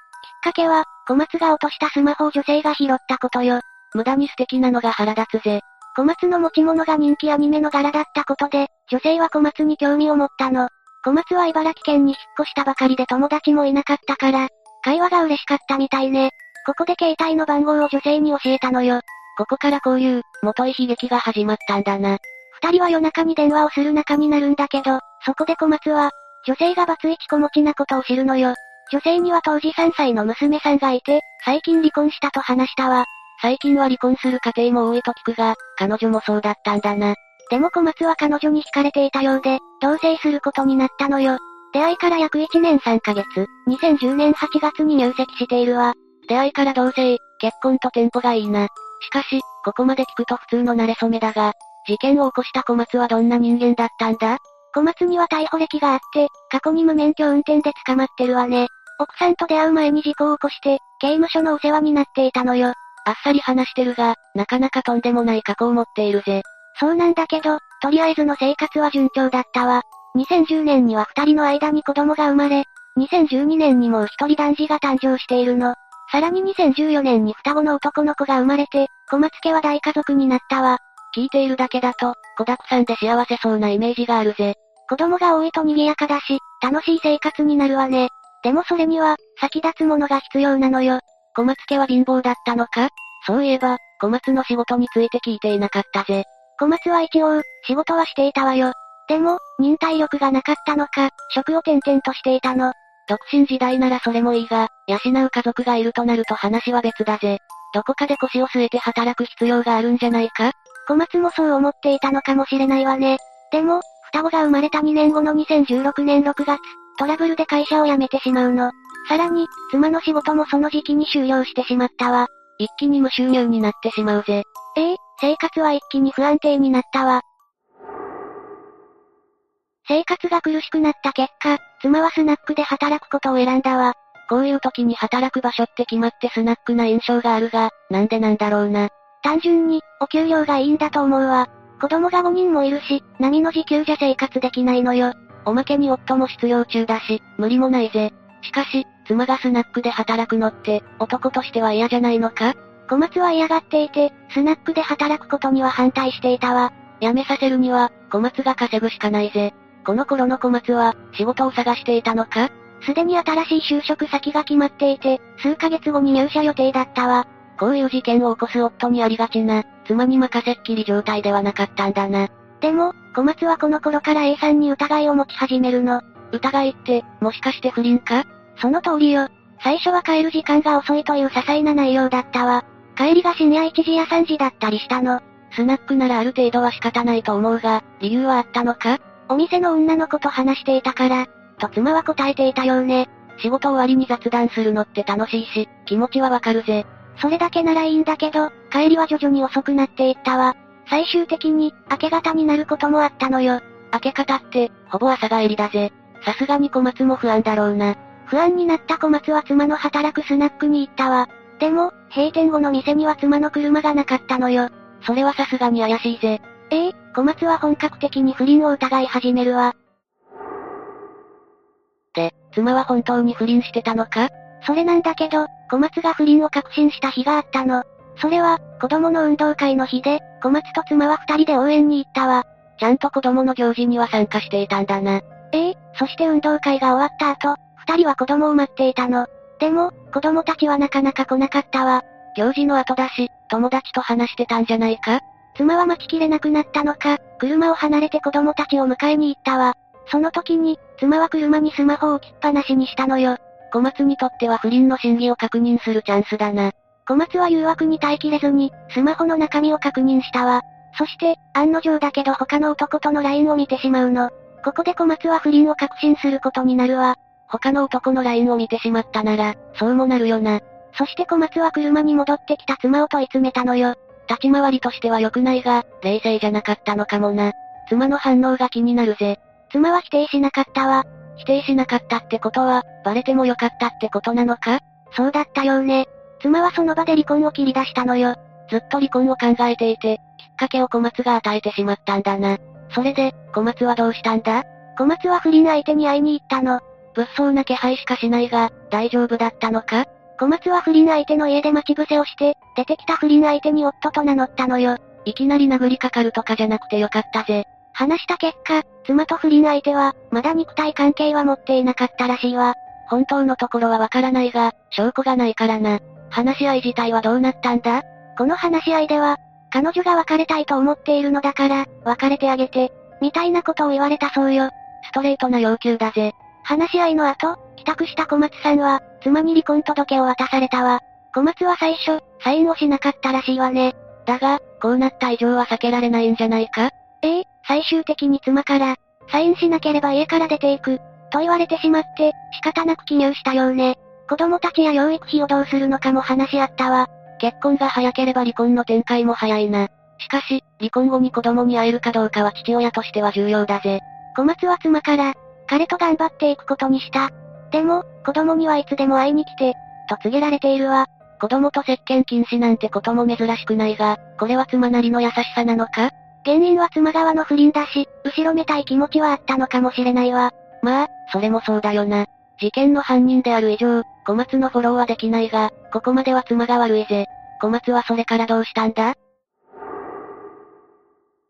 かけは、小松が落としたスマホを女性が拾ったことよ。無駄に素敵なのが腹立つぜ。小松の持ち物が人気アニメの柄だったことで、女性は小松に興味を持ったの。小松は茨城県に引っ越したばかりで友達もいなかったから、会話が嬉しかったみたいね。ここで携帯の番号を女性に教えたのよ。ここからこういう、元い悲劇が始まったんだな。二人は夜中に電話をする仲になるんだけど、そこで小松は、女性がバツイチ子持ちなことを知るのよ。女性には当時3歳の娘さんがいて、最近離婚したと話したわ。最近は離婚する家庭も多いと聞くが、彼女もそうだったんだな。でも小松は彼女に惹かれていたようで、同棲することになったのよ。出会いから約1年3ヶ月、2010年8月に入籍しているわ。出会いから同棲、結婚とテンポがいいな。しかし、ここまで聞くと普通の慣れ初めだが、事件を起こした小松はどんな人間だったんだ？小松には逮捕歴があって、過去に無免許運転で捕まってるわね。奥さんと出会う前に事故を起こして、刑務所のお世話になっていたのよ。あっさり話してるが、なかなかとんでもない過去を持っているぜ。そうなんだけど、とりあえずの生活は順調だったわ。2010年には二人の間に子供が生まれ、2012年にもう一人男児が誕生しているの。さらに2014年に双子の男の子が生まれて、小松家は大家族になったわ。聞いているだけだと、子沢山で幸せそうなイメージがあるぜ。子供が多いと賑やかだし、楽しい生活になるわね。でもそれには、先立つものが必要なのよ。小松家は貧乏だったのか？そういえば、小松の仕事について聞いていなかったぜ。小松は一応、仕事はしていたわよ。でも、忍耐力がなかったのか、職を転々としていたの。独身時代ならそれもいいが、養う家族がいるとなると話は別だぜ。どこかで腰を据えて働く必要があるんじゃないか？小松もそう思っていたのかもしれないわね。でも、双子が生まれた2年後の2016年6月、トラブルで会社を辞めてしまうの。さらに、妻の仕事もその時期に終了してしまったわ。一気に無収入になってしまうぜ。ええ生活は一気に不安定になったわ。生活が苦しくなった結果、妻はスナックで働くことを選んだわ。こういう時に働く場所って決まってスナックな印象があるが、なんでなんだろうな。単純に、お給料がいいんだと思うわ。子供が5人もいるし、波の時給じゃ生活できないのよ。おまけに夫も失業中だし、無理もないぜ。しかし、妻がスナックで働くのって、男としては嫌じゃないのか？小松は嫌がっていて、スナックで働くことには反対していたわ。辞めさせるには、小松が稼ぐしかないぜ。この頃の小松は、仕事を探していたのか？すでに新しい就職先が決まっていて、数ヶ月後に入社予定だったわ。こういう事件を起こす夫にありがちな、妻に任せっきり状態ではなかったんだな。でも、小松はこの頃から A さんに疑いを持ち始めるの。疑いって、もしかして不倫か？その通りよ。最初は帰る時間が遅いという些細な内容だったわ。帰りが深夜1時や3時だったりしたの。スナックならある程度は仕方ないと思うが、理由はあったのか？お店の女の子と話していたから、と妻は答えていたようね。仕事終わりに雑談するのって楽しいし、気持ちはわかるぜ。それだけならいいんだけど、帰りは徐々に遅くなっていったわ。最終的に、明け方になることもあったのよ。明け方って、ほぼ朝帰りだぜ。さすがに小松も不安だろうな。不安になった小松は妻の働くスナックに行ったわ。でも、閉店後の店には妻の車がなかったのよ。それはさすがに怪しいぜ。ええ小松は本格的に不倫を疑い始めるわ。で、妻は本当に不倫してたのか？それなんだけど、小松が不倫を確信した日があったの。それは、子供の運動会の日で、小松と妻は二人で応援に行ったわ。ちゃんと子供の行事には参加していたんだな。ええそして運動会が終わった後、二人は子供を待っていたの。でも、子供たちはなかなか来なかったわ。行事の後だし、友達と話してたんじゃないか？妻は待ちきれなくなったのか、車を離れて子供たちを迎えに行ったわ。その時に、妻は車にスマホを置きっぱなしにしたのよ。小松にとっては不倫の真偽を確認するチャンスだな。小松は誘惑に耐えきれずに、スマホの中身を確認したわ。そして、案の定だけど他の男との LINE を見てしまうの。ここで小松は不倫を確信することになるわ。他の男の LINE を見てしまったなら、そうもなるよな。そして小松は車に戻ってきた妻を問い詰めたのよ。立ち回りとしては良くないが、冷静じゃなかったのかもな。妻の反応が気になるぜ。妻は否定しなかったわ。否定しなかったってことは、バレてもよかったってことなのか？そうだったようね。妻はその場で離婚を切り出したのよ。ずっと離婚を考えていて、きっかけを小松が与えてしまったんだな。それで、小松はどうしたんだ？小松は不倫相手に会いに行ったの。物騒な気配しかしないが、大丈夫だったのか？小松は不倫相手の家で待ち伏せをして、出てきた不倫相手に夫と名乗ったのよ。いきなり殴りかかるとかじゃなくてよかったぜ。話した結果、妻と不倫相手は、まだ肉体関係は持っていなかったらしいわ。本当のところはわからないが、証拠がないからな。話し合い自体はどうなったんだ？この話し合いでは、彼女が別れたいと思っているのだから、別れてあげて、みたいなことを言われたそうよ。ストレートな要求だぜ。話し合いの後、帰宅した小松さんは、妻に離婚届を渡されたわ。小松は最初、サインをしなかったらしいわね。だが、こうなった以上は避けられないんじゃないか？ええ、最終的に妻から、サインしなければ家から出ていく、と言われてしまって、仕方なく記入したようね。子供たちや養育費をどうするのかも話し合ったわ。結婚が早ければ離婚の展開も早いな。しかし、離婚後に子供に会えるかどうかは父親としては重要だぜ。小松は妻から、彼と頑張っていくことにした。でも、子供にはいつでも会いに来て、と告げられているわ。子供と接見禁止なんてことも珍しくないが、これは妻なりの優しさなのか？原因は妻側の不倫だし、後ろめたい気持ちはあったのかもしれないわ。まあ、それもそうだよな。事件の犯人である以上、小松のフォローはできないが、ここまでは妻が悪いぜ。小松はそれからどうしたんだ？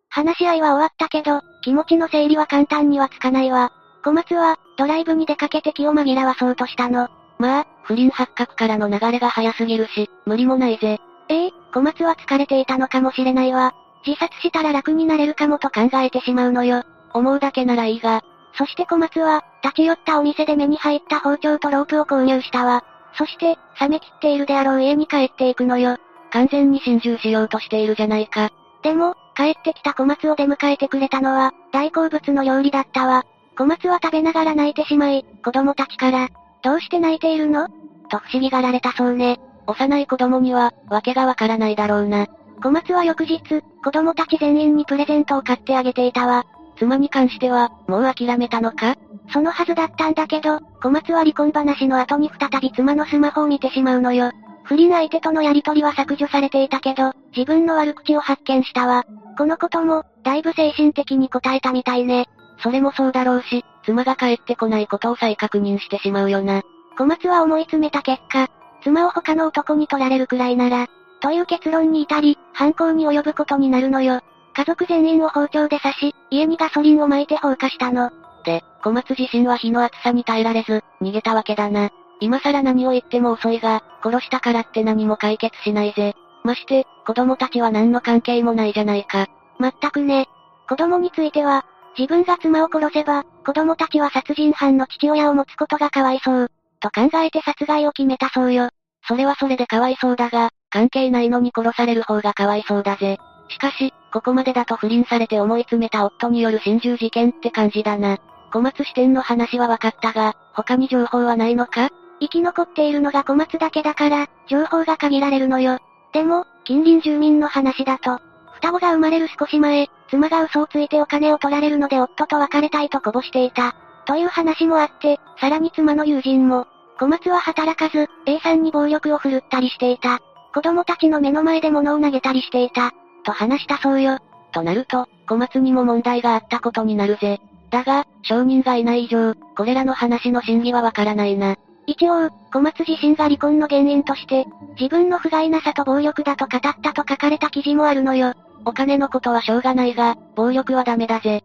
話し合いは終わったけど、気持ちの整理は簡単にはつかないわ。小松は、ドライブに出かけて気を紛らわそうとしたの。まあ、不倫発覚からの流れが早すぎるし、無理もないぜ。ええ小松は疲れていたのかもしれないわ。自殺したら楽になれるかもと考えてしまうのよ。思うだけならいいが。そして小松は、立ち寄ったお店で目に入った包丁とロープを購入したわ。そして、冷め切っているであろう家に帰っていくのよ。完全に心中しようとしているじゃないか。でも、帰ってきた小松を出迎えてくれたのは、大好物の料理だったわ。小松は食べながら泣いてしまい、子供たちから、どうして泣いているの？と不思議がられたそうね。幼い子供には、わけがわからないだろうな。小松は翌日、子供たち全員にプレゼントを買ってあげていたわ。妻に関しては、もう諦めたのか？そのはずだったんだけど、小松は離婚話の後に再び妻のスマホを見てしまうのよ。不倫相手とのやりとりは削除されていたけど、自分の悪口を発見したわ。このことも、だいぶ精神的に答えたみたいね。それもそうだろうし、妻が帰ってこないことを再確認してしまうよな。小松は思い詰めた結果、妻を他の男に取られるくらいなら、という結論に至り、犯行に及ぶことになるのよ。家族全員を包丁で刺し、家にガソリンを撒いて放火したの。で、小松自身は火の熱さに耐えられず、逃げたわけだな。今更何を言っても遅いが、殺したからって何も解決しないぜ。まして、子供たちは何の関係もないじゃないか。まったくね。子供については、自分が妻を殺せば、子供たちは殺人犯の父親を持つことがかわいそう。と考えて殺害を決めたそうよ。それはそれでかわいそうだが、関係ないのに殺される方がかわいそうだぜ。しかし、ここまでだと不倫されて思い詰めた夫による心中事件って感じだな。小松支店の話は分かったが、他に情報はないのか？生き残っているのが小松だけだから、情報が限られるのよ。でも、近隣住民の話だと、双子が生まれる少し前、妻が嘘をついてお金を取られるので夫と別れたいとこぼしていた。という話もあって、さらに妻の友人も、小松は働かず、A さんに暴力を振るったりしていた。子供たちの目の前で物を投げたりしていた。と話したそうよ。となると、小松にも問題があったことになるぜ。だが、証人がいない以上、これらの話の真偽はわからないな。一応、小松自身が離婚の原因として、自分の不甲斐なさと暴力だと語ったと書かれた記事もあるのよ。お金のことはしょうがないが、暴力はダメだぜ。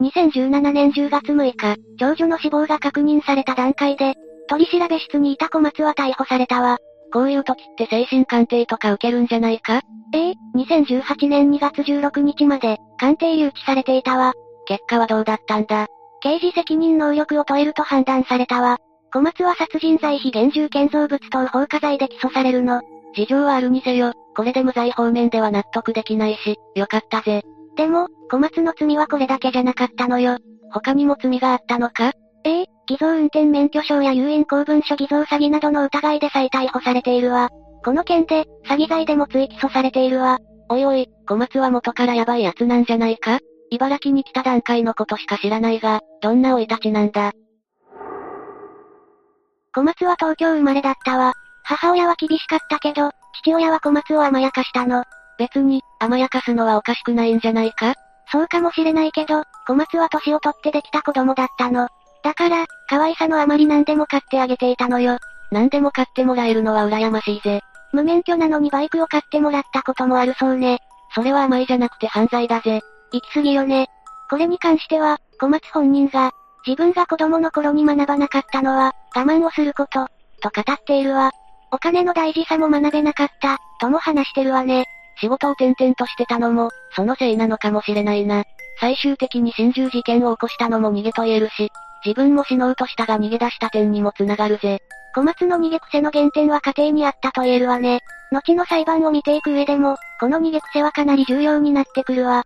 2017年10月6日、長女の死亡が確認された段階で、取り調べ室にいた小松は逮捕されたわ。こういう時って精神鑑定とか受けるんじゃないか？ええ2018年2月16日まで、鑑定留置されていたわ。結果はどうだったんだ？刑事責任能力を問えると判断されたわ。小松は殺人罪非現住建造物等放火罪で起訴されるの。事情はあるにせよ、これで無罪方面では納得できないし、よかったぜ。でも、小松の罪はこれだけじゃなかったのよ。他にも罪があったのか？ええ偽造運転免許証や有印公文書偽造詐欺などの疑いで再逮捕されているわ。この件で、詐欺罪でも追起訴されているわ。おいおい、小松は元からヤバい奴なんじゃないか？茨城に来た段階のことしか知らないが、どんな生い立ちなんだ？小松は東京生まれだったわ。母親は厳しかったけど、父親は小松を甘やかしたの。別に、甘やかすのはおかしくないんじゃないか？そうかもしれないけど、小松は年を取ってできた子供だったの。だから、可愛さのあまり何でも買ってあげていたのよ。何でも買ってもらえるのは羨ましいぜ。無免許なのにバイクを買ってもらったこともあるそうね。それは甘いじゃなくて犯罪だぜ。行き過ぎよね。これに関しては、小松本人が、自分が子供の頃に学ばなかったのは、我慢をすること、と語っているわ。お金の大事さも学べなかった、とも話してるわね。仕事を転々としてたのも、そのせいなのかもしれないな。最終的に心中事件を起こしたのも逃げと言えるし、自分も死のうとしたが逃げ出した点にも繋がるぜ。小松の逃げ癖の原点は家庭にあったと言えるわね。後の裁判を見ていく上でも、この逃げ癖はかなり重要になってくるわ。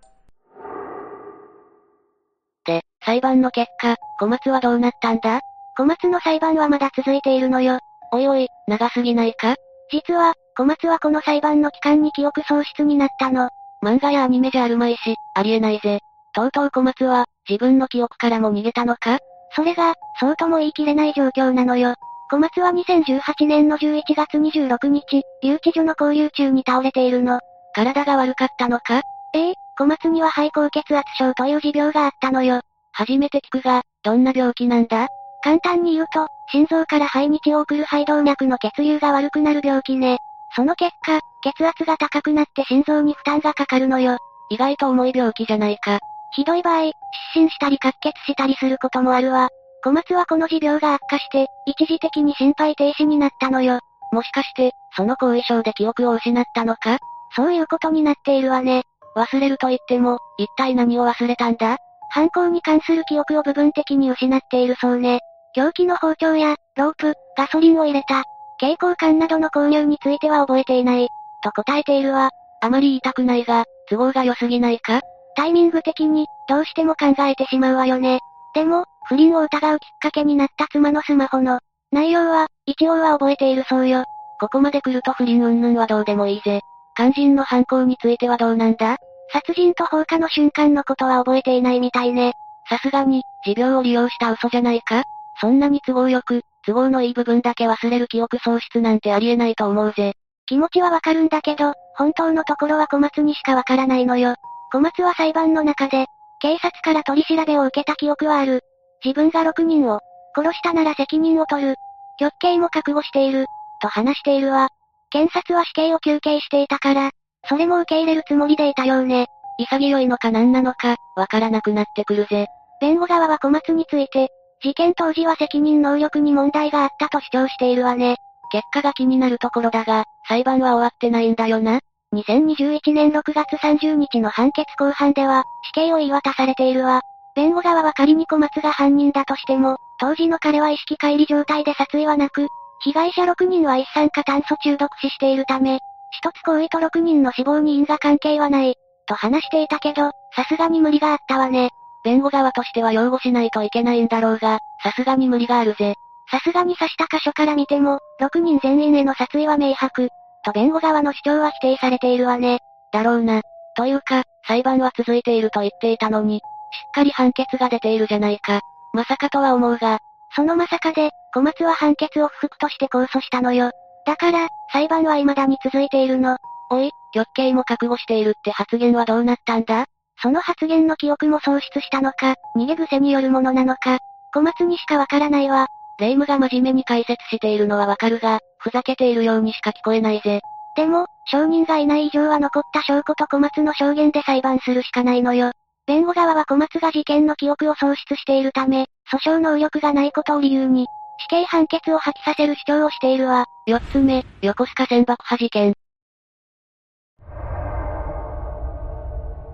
で、裁判の結果、小松はどうなったんだ？小松の裁判はまだ続いているのよ。おいおい、長すぎないか？実は、小松はこの裁判の期間に記憶喪失になったの。漫画やアニメじゃあるまいし、ありえないぜ。とうとう小松は、自分の記憶からも逃げたのか？それが、そうとも言い切れない状況なのよ。小松は2018年の11月26日、留置所の交流中に倒れているの。体が悪かったのか？ええ、小松には肺高血圧症という持病があったのよ。初めて聞くが、どんな病気なんだ？簡単に言うと、心臓から肺に血を送る肺動脈の血流が悪くなる病気ね。その結果、血圧が高くなって心臓に負担がかかるのよ。意外と重い病気じゃないか。ひどい場合、失神したり滑血したりすることもあるわ。小松はこの持病が悪化して、一時的に心肺停止になったのよ。もしかして、その後遺症で記憶を失ったのか？そういうことになっているわね。忘れると言っても、一体何を忘れたんだ？犯行に関する記憶を部分的に失っているそうね。凶器の包丁や、ロープ、ガソリンを入れた、蛍光管などの購入については覚えていない、と答えているわ。あまり言いたくないが、都合が良すぎないか？タイミング的に、どうしても考えてしまうわよね。でも、不倫を疑うきっかけになった妻のスマホの、内容は、一応は覚えているそうよ。ここまで来ると不倫云々はどうでもいいぜ。肝心の犯行についてはどうなんだ？殺人と放火の瞬間のことは覚えていないみたいね。さすがに、持病を利用した嘘じゃないか？そんなに都合よく、都合のいい部分だけ忘れる記憶喪失なんてありえないと思うぜ。気持ちはわかるんだけど、本当のところは小松にしかわからないのよ。小松は裁判の中で、警察から取り調べを受けた記憶はある。自分が6人を、殺したなら責任を取る。極刑も覚悟している、と話しているわ。検察は死刑を求刑していたから、それも受け入れるつもりでいたようね。潔いのか何なのか、わからなくなってくるぜ。弁護側は小松について、事件当時は責任能力に問題があったと主張しているわね。結果が気になるところだが、裁判は終わってないんだよな。2021年6月30日の判決公判では、死刑を言い渡されているわ。弁護側は仮に小松が犯人だとしても、当時の彼は意識乖離状態で殺意はなく、被害者6人は一酸化炭素中毒死しているため、一つ行為と6人の死亡に因果関係はない、と話していたけど、さすがに無理があったわね。弁護側としては擁護しないといけないんだろうが、さすがに無理があるぜ。さすがに刺した箇所から見ても、6人全員への殺意は明白。と弁護側の主張は否定されているわね。だろうな。というか、裁判は続いていると言っていたのに、しっかり判決が出ているじゃないか。まさかとは思うが、そのまさかで、小松は判決を不服として控訴したのよ。だから、裁判は未だに続いているの。おい、極刑も覚悟しているって発言はどうなったんだ？その発言の記憶も喪失したのか、逃げ癖によるものなのか、小松にしかわからないわ。霊夢が真面目に解説しているのはわかるが、ふざけているようにしか聞こえないぜ。でも、証人がいない以上は残った証拠と小松の証言で裁判するしかないのよ。弁護側は小松が事件の記憶を喪失しているため、訴訟能力がないことを理由に、死刑判決を破棄させる主張をしているわ。四つ目、横須賀船爆破事件。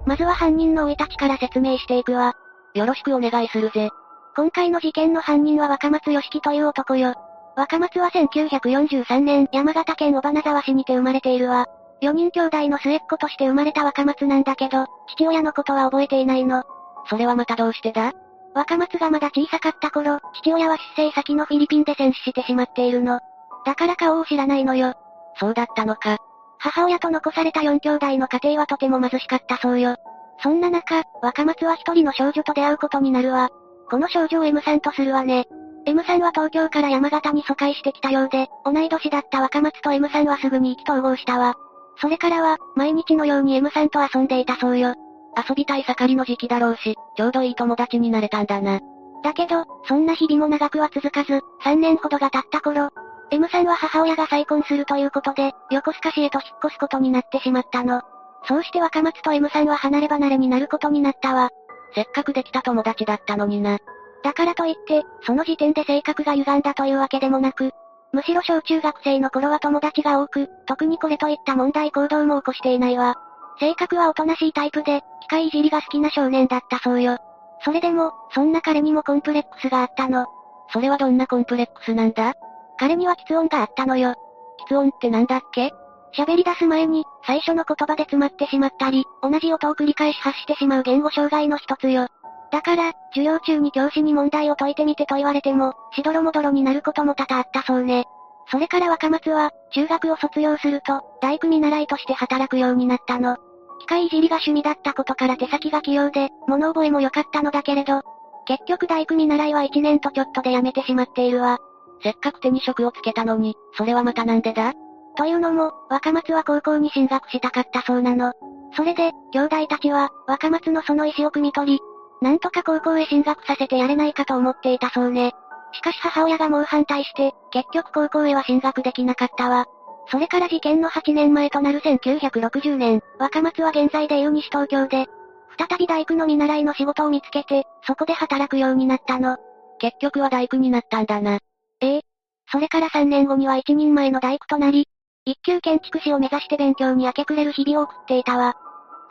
まずは犯人の生い立ちから説明していくわ。よろしくお願いするぜ。今回の事件の犯人は若松良樹という男よ。若松は1943年、山形県小花沢市にて生まれているわ。4人兄弟の末っ子として生まれた若松なんだけど、父親のことは覚えていないの。それはまたどうしてだ？若松がまだ小さかった頃、父親は出生先のフィリピンで戦死してしまっているの。だから顔を知らないのよ。そうだったのか。母親と残された4兄弟の家庭はとても貧しかったそうよ。そんな中、若松は一人の少女と出会うことになるわ。この少女を M さんとするわね。M さんは東京から山形に疎開してきたようで、同い年だった若松と M さんはすぐに意気投合したわ。それからは、毎日のように M さんと遊んでいたそうよ。遊びたい盛りの時期だろうし、ちょうどいい友達になれたんだな。だけど、そんな日々も長くは続かず、3年ほどが経った頃、M さんは母親が再婚するということで、横須賀市へと引っ越すことになってしまったの。そうして若松と M さんは離れ離れになることになったわ。せっかくできた友達だったのにな。だからといって、その時点で性格が歪んだというわけでもなく、むしろ小中学生の頃は友達が多く、特にこれといった問題行動も起こしていないわ。性格はおとなしいタイプで、機械いじりが好きな少年だったそうよ。それでも、そんな彼にもコンプレックスがあったの。それはどんなコンプレックスなんだ？彼には喫音があったのよ。喫音ってなんだっけ？喋り出す前に、最初の言葉で詰まってしまったり、同じ音を繰り返し発してしまう言語障害の一つよ。だから、授業中に教師に問題を解いてみてと言われても、しどろもどろになることも多々あったそうね。それから若松は、中学を卒業すると、大工見習いとして働くようになったの。機械いじりが趣味だったことから手先が器用で、物覚えも良かったのだけれど、結局大工見習いは1年とちょっとで辞めてしまっているわ。せっかく手に職をつけたのに、それはまたなんでだ？というのも、若松は高校に進学したかったそうなの。それで、兄弟たちは、若松のその意思を汲み取り、なんとか高校へ進学させてやれないかと思っていたそうね。しかし母親が猛反対して、結局高校へは進学できなかったわ。それから事件の8年前となる1960年、若松は現在でいう西東京で、再び大工の見習いの仕事を見つけて、そこで働くようになったの。結局は大工になったんだな。え？え。それから3年後には一人前の大工となり、一級建築士を目指して勉強に明け暮れる日々を送っていたわ。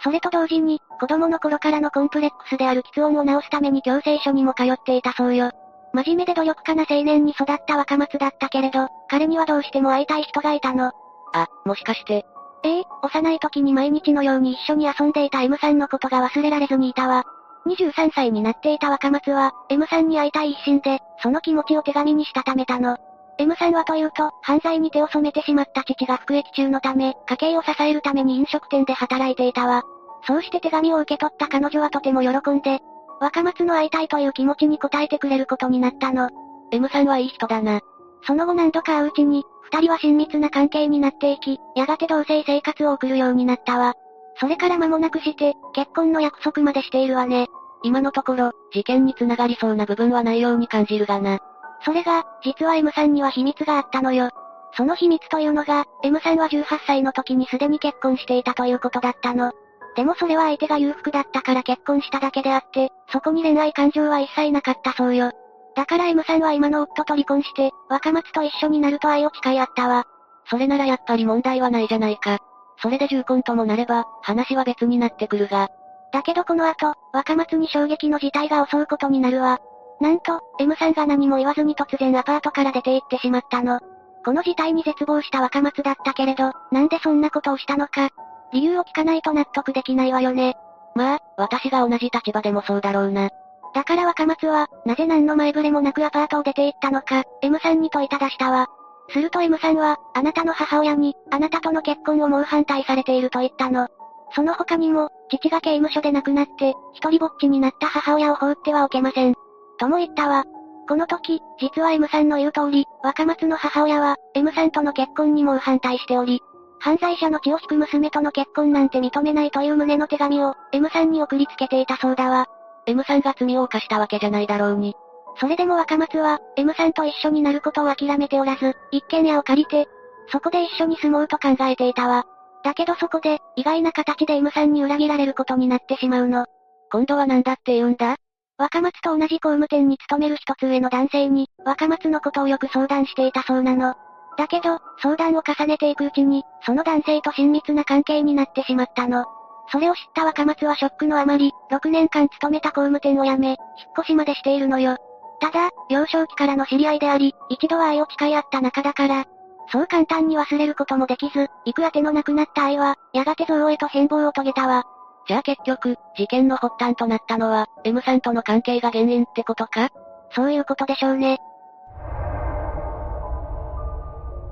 それと同時に、子供の頃からのコンプレックスである喫音を直すために矯正所にも通っていたそうよ。真面目で努力家な青年に育った若松だったけれど、彼にはどうしても会いたい人がいたの。あ、もしかして。ええ幼い時に毎日のように一緒に遊んでいた M さんのことが忘れられずにいたわ。23歳になっていた若松は、M さんに会いたい一心で、その気持ちを手紙にしたためたの。M さんはというと、犯罪に手を染めてしまった父が服役中のため、家計を支えるために飲食店で働いていたわ。そうして手紙を受け取った彼女はとても喜んで、若松の会いたいという気持ちに応えてくれることになったの。M さんはいい人だな。その後何度か会ううちに、二人は親密な関係になっていき、やがて同棲生活を送るようになったわ。それから間もなくして、結婚の約束までしているわね。今のところ、事件に繋がりそうな部分はないように感じるがな。それが、実は M さんには秘密があったのよ。その秘密というのが、M さんは18歳の時にすでに結婚していたということだったの。でもそれは相手が裕福だったから結婚しただけであって、そこに恋愛感情は一切なかったそうよ。だから M さんは今の夫と離婚して、若松と一緒になると愛を誓い合ったわ。それならやっぱり問題はないじゃないか。それで重婚ともなれば、話は別になってくるが。だけどこの後、若松に衝撃の事態が襲うことになるわ。なんと、M さんが何も言わずに突然アパートから出て行ってしまったの。この事態に絶望した若松だったけれど、なんでそんなことをしたのか。理由を聞かないと納得できないわよね。まあ、私が同じ立場でもそうだろうな。だから若松は、なぜ何の前触れもなくアパートを出て行ったのか、M さんに問いただしたわ。すると M さんは、あなたの母親に、あなたとの結婚を猛反対されていると言ったの。その他にも、父が刑務所で亡くなって、一人ぼっちになった母親を放ってはおけません。とも言ったわ。この時、実は M さんの言う通り、若松の母親は、M さんとの結婚にも反対しており、犯罪者の血を引く娘との結婚なんて認めないという旨の手紙を、M さんに送りつけていたそうだわ。M さんが罪を犯したわけじゃないだろうに。それでも若松は、M さんと一緒になることを諦めておらず、一軒家を借りて、そこで一緒に住もうと考えていたわ。だけどそこで、意外な形で M さんに裏切られることになってしまうの。今度は何だって言うんだ？若松と同じ工務店に勤める一つ上の男性に、若松のことをよく相談していたそうなの。だけど、相談を重ねていくうちに、その男性と親密な関係になってしまったの。それを知った若松はショックのあまり、6年間勤めた工務店を辞め、引っ越しまでしているのよ。ただ、幼少期からの知り合いであり、一度は愛を誓い合った仲だから、そう簡単に忘れることもできず、行く当てのなくなった愛は、やがて憎悪へと変貌を遂げたわ。じゃあ結局、事件の発端となったのは、M さんとの関係が原因ってことか？そういうことでしょうね。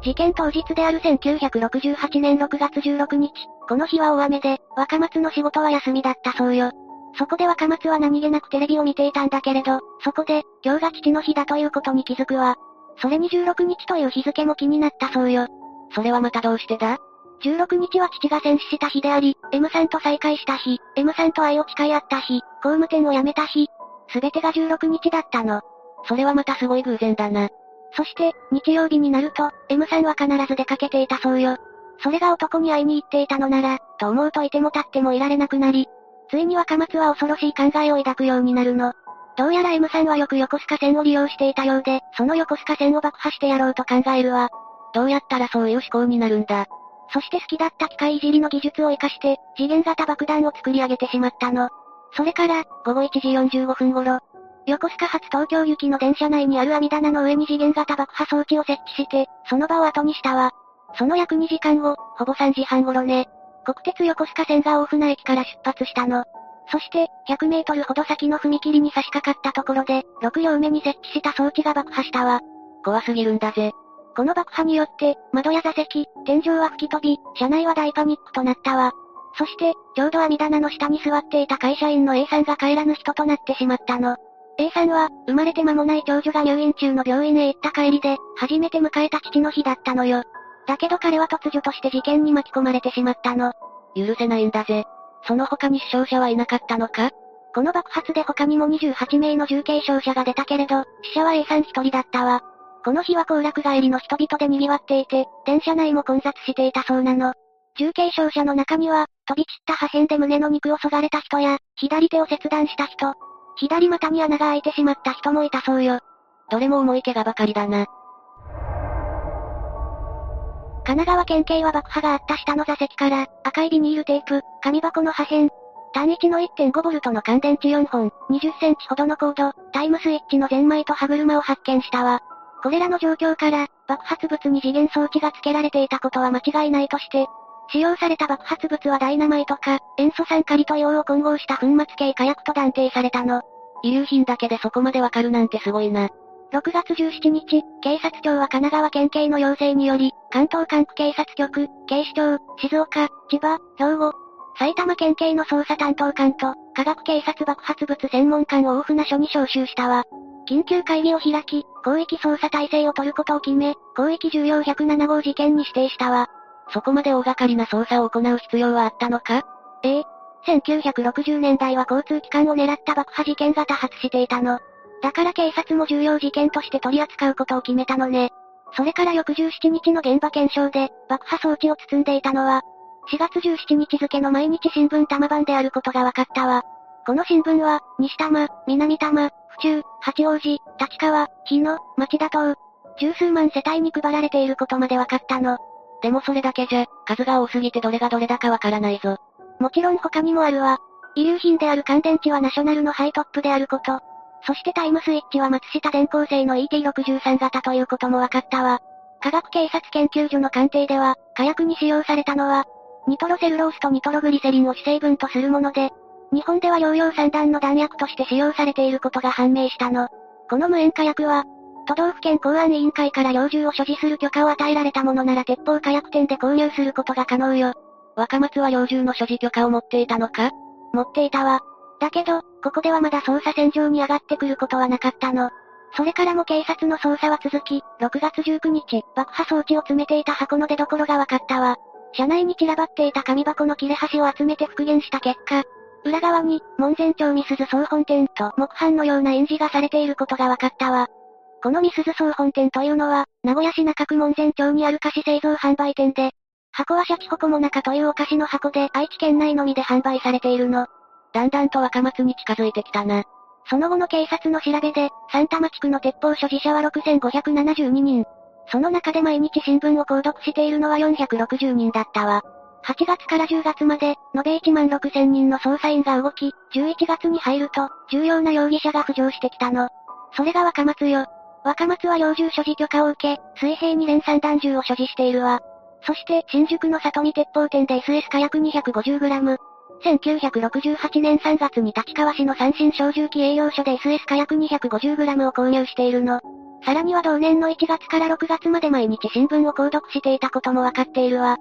事件当日である1968年6月16日、この日は大雨で、若松の仕事は休みだったそうよ。そこで若松は何気なくテレビを見ていたんだけれど、そこで、今日が父の日だということに気づくわ。それに16日という日付も気になったそうよ。それはまたどうしてだ ?16 日は父が戦死した日であり、M さんと再会した日、M さんと愛を誓い合った日、工務店を辞めた日、すべてが16日だったの。それはまたすごい偶然だな。そして、日曜日になると、M さんは必ず出かけていたそうよ。それが男に会いに行っていたのなら、と思うといても立ってもいられなくなり、ついに若松は恐ろしい考えを抱くようになるの。どうやら M さんはよく横須賀線を利用していたようで、その横須賀線を爆破してやろうと考えるわ。どうやったらそういう思考になるんだ。そして好きだった機械いじりの技術を活かして、次元型爆弾を作り上げてしまったの。それから、午後1時45分頃、横須賀発東京行きの電車内にある網棚の上に次元型爆破装置を設置して、その場を後にしたわ。その約2時間後、ほぼ3時半頃ね。国鉄横須賀線が大船駅から出発したの。そして、100メートルほど先の踏切に差し掛かったところで、6両目に設置した装置が爆破したわ。怖すぎるんだぜ。この爆破によって、窓や座席、天井は吹き飛び、車内は大パニックとなったわ。そして、ちょうど網棚の下に座っていた会社員の A さんが帰らぬ人となってしまったの。A さんは、生まれて間もない長女が入院中の病院へ行った帰りで、初めて迎えた父の日だったのよ。だけど彼は突如として事件に巻き込まれてしまったの。許せないんだぜ。その他に死傷者はいなかったのか？この爆発で他にも28名の重軽傷者が出たけれど、死者は A さん一人だったわ。この日は行楽帰りの人々で賑わっていて、電車内も混雑していたそうなの。重軽傷者の中には、飛び散った破片で胸の肉をそがれた人や、左手を切断した人、左股に穴が開いてしまった人もいたそうよ。どれも重い怪我ばかりだな。神奈川県警は爆破があった下の座席から、赤いビニールテープ、紙箱の破片、単一の 1.5V の乾電池4本、20センチほどのコード、タイムスイッチのゼンマイと歯車を発見したわ。これらの状況から、爆発物に次元装置が付けられていたことは間違いないとして、使用された爆発物はダイナマイトか、塩素酸カリと硫黄を混合した粉末系火薬と断定されたの。遺留品だけでそこまでわかるなんてすごいな。6月17日、警察庁は神奈川県警の要請により、関東管区警察局、警視庁、静岡、千葉、兵庫、埼玉県警の捜査担当官と、科学警察爆発物専門官を大船署に招集したわ。緊急会議を開き、広域捜査体制を取ることを決め、広域重要107号事件に指定したわ。そこまで大掛かりな捜査を行う必要はあったのか？ええ。1960年代は交通機関を狙った爆破事件が多発していたの。だから警察も重要事件として取り扱うことを決めたのね。それから翌17日の現場検証で、爆破装置を包んでいたのは、4月17日付の毎日新聞玉版であることが分かったわ。この新聞は、西多摩、南多摩、府中、八王子、立川、日野、町田等、十数万世帯に配られていることまで分かったの。でもそれだけじゃ、数が多すぎてどれがどれだかわからないぞ。もちろん他にもあるわ。遺留品である乾電池はナショナルのハイトップであること。そしてタイムスイッチは松下電工製の ET63 型ということも分かったわ。科学警察研究所の鑑定では、火薬に使用されたのは、ニトロセルロースとニトログリセリンを主成分とするもので、日本では療養散弾の弾薬として使用されていることが判明したの。この無塩火薬は、都道府県公安委員会から猟銃を所持する許可を与えられたものなら鉄砲火薬店で購入することが可能よ。若松は猟銃の所持許可を持っていたのか？持っていたわ。だけど、ここではまだ捜査線上に上がってくることはなかったの。それからも警察の捜査は続き、6月19日、爆破装置を詰めていた箱の出所が分かったわ。車内に散らばっていた紙箱の切れ端を集めて復元した結果、裏側に、門前町美鈴総本店と木版のような印字がされていることが分かったわ。このミスズ総本店というのは、名古屋市中区門前町にある菓子製造販売店で、箱はシャチホコモナカというお菓子の箱で愛知県内のみで販売されているの。だんだんと若松に近づいてきたな。その後の警察の調べで、三玉地区の鉄砲所持者は6572人。その中で毎日新聞を購読しているのは460人だったわ。8月から10月まで、延べ1万6000人の捜査員が動き、11月に入ると、重要な容疑者が浮上してきたの。それが若松よ。若松は猟銃所持許可を受け、水平に連散弾銃を所持しているわ。そして、新宿の里見鉄砲店で SS 火薬 250g。1968年3月に立川市の三新小銃器営業所で SS 火薬 250g を購入しているの。さらには同年の1月から6月まで毎日新聞を購読していたこともわかっているわ。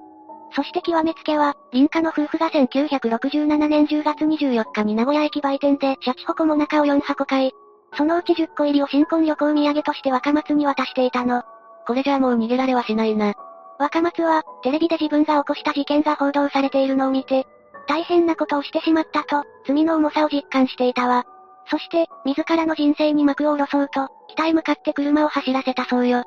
そして極めつけは、林家の夫婦が1967年10月24日に名古屋駅売店でシャチホコモナカを4箱買い、そのうち10個入りを新婚旅行土産として若松に渡していたの。これじゃあもう逃げられはしないな。若松は、テレビで自分が起こした事件が報道されているのを見て、大変なことをしてしまったと、罪の重さを実感していたわ。そして、自らの人生に幕を下ろそうと、北へ向かって車を走らせたそうよ。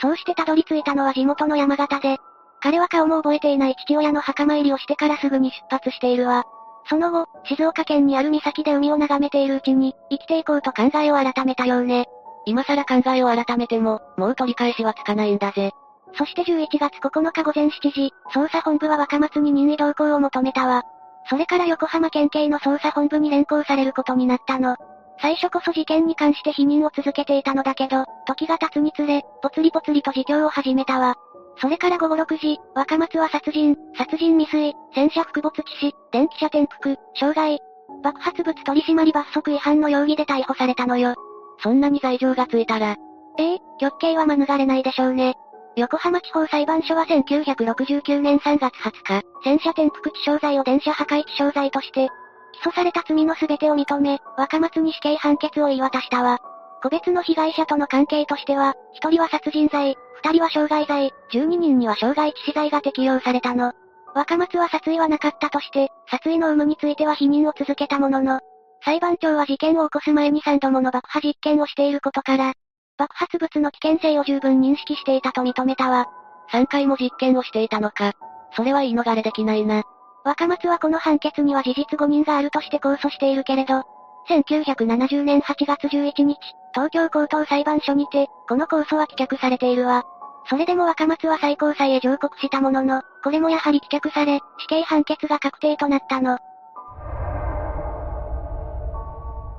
そうしてたどり着いたのは地元の山形で、彼は顔も覚えていない父親の墓参りをしてからすぐに出発しているわ。その後、静岡県にある岬で海を眺めているうちに、生きていこうと考えを改めたようね。今更考えを改めても、もう取り返しはつかないんだぜ。そして11月9日午前7時、捜査本部は若松に任意同行を求めたわ。それから横浜県警の捜査本部に連行されることになったの。最初こそ事件に関して否認を続けていたのだけど、時が経つにつれ、ぽつりぽつりと自供を始めたわ。それから午後6時、若松は殺人、殺人未遂、戦車複没致死、電気車転覆、傷害、爆発物取締罰則違反の容疑で逮捕されたのよ。そんなに罪状がついたら。ええ極刑は免れないでしょうね。横浜地方裁判所は1969年3月20日、戦車転覆致傷罪を電車破壊致傷罪として、起訴された罪の全てを認め、若松に死刑判決を言い渡したわ。個別の被害者との関係としては、1人は殺人罪、2人は傷害罪、12人には傷害致死罪が適用されたの。若松は殺意はなかったとして、殺意の有無については否認を続けたものの、裁判長は事件を起こす前に3度もの爆破実験をしていることから、爆発物の危険性を十分認識していたと認めたわ。3回も実験をしていたのか。それは言い逃れできないな。若松はこの判決には事実誤認があるとして控訴しているけれど、1970年8月11日、東京高等裁判所にて、この控訴は棄却されているわ。それでも若松は最高裁へ上告したものの、これもやはり棄却され、死刑判決が確定となったの。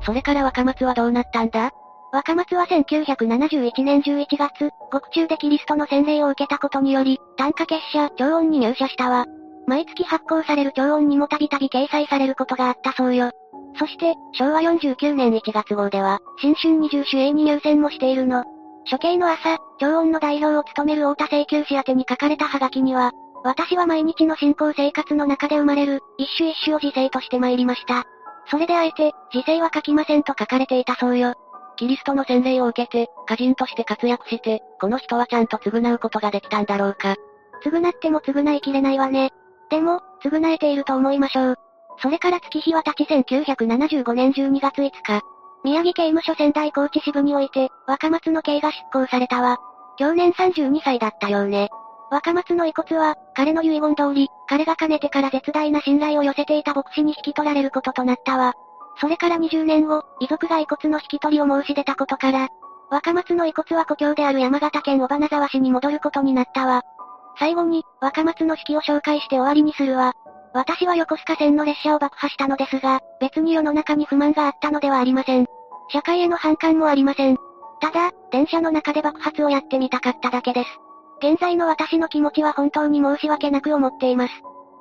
それから若松はどうなったんだ？若松は1971年11月、獄中でキリストの洗礼を受けたことにより、単価結社、超音に入社したわ。毎月発行される超音にもたびたび掲載されることがあったそうよ。そして、昭和49年1月号では、新春二重主演に入選もしているの。処刑の朝、超音の代表を務める太田請求士宛に書かれたハガキには、私は毎日の信仰生活の中で生まれる、一種一種を自生として参りました。それであえて、自生は書きませんと書かれていたそうよ。キリストの洗礼を受けて、歌人として活躍して、この人はちゃんと償うことができたんだろうか。償っても償いきれないわね。でも、償えていると思いましょう。それから月日は経ち1975年12月5日、宮城刑務所仙台高知支部において、若松の刑が執行されたわ。去年32歳だったようね。若松の遺骨は、彼の遺言通り、彼がかねてから絶大な信頼を寄せていた牧師に引き取られることとなったわ。それから20年後、遺族が遺骨の引き取りを申し出たことから、若松の遺骨は故郷である山形県尾花沢市に戻ることになったわ。最後に、若松の式を紹介して終わりにするわ。私は横須賀線の列車を爆破したのですが、別に世の中に不満があったのではありません。社会への反感もありません。ただ、電車の中で爆発をやってみたかっただけです。現在の私の気持ちは本当に申し訳なく思っています。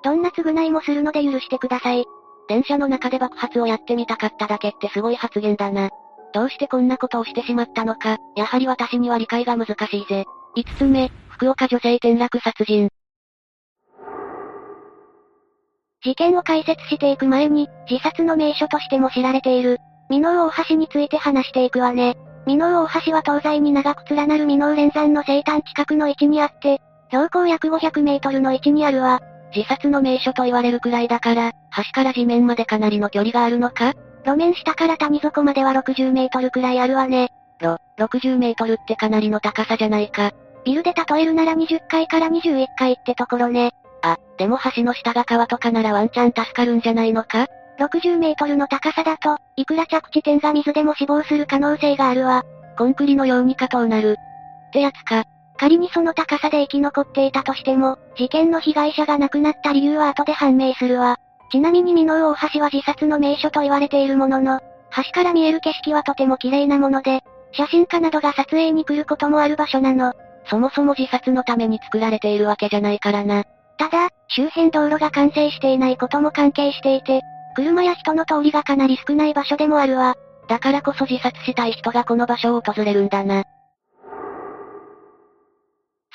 どんな償いもするので許してください。電車の中で爆発をやってみたかっただけってすごい発言だな。どうしてこんなことをしてしまったのか、やはり私には理解が難しいぜ。5つ目、福岡女性転落殺人。事件を解説していく前に、自殺の名所としても知られている、美濃大橋について話していくわね。美濃大橋は東西に長く連なる美濃連山の西端近くの位置にあって、標高約500メートルの位置にあるわ。自殺の名所と言われるくらいだから、橋から地面までかなりの距離があるのか？路面下から谷底までは60メートルくらいあるわね。ろ、60メートルってかなりの高さじゃないか。ビルで例えるなら20階から21階ってところね。あ、でも橋の下が川とかならワンチャン助かるんじゃないのか ?60 メートルの高さだと、いくら着地点が水でも死亡する可能性があるわ。コンクリのようにかとうなる。ってやつか。仮にその高さで生き残っていたとしても、事件の被害者が亡くなった理由は後で判明するわ。ちなみに美濃大橋は自殺の名所と言われているものの、橋から見える景色はとても綺麗なもので、写真家などが撮影に来ることもある場所なの。そもそも自殺のために作られているわけじゃないからな。ただ、周辺道路が完成していないことも関係していて、車や人の通りがかなり少ない場所でもあるわ。だからこそ自殺したい人がこの場所を訪れるんだな。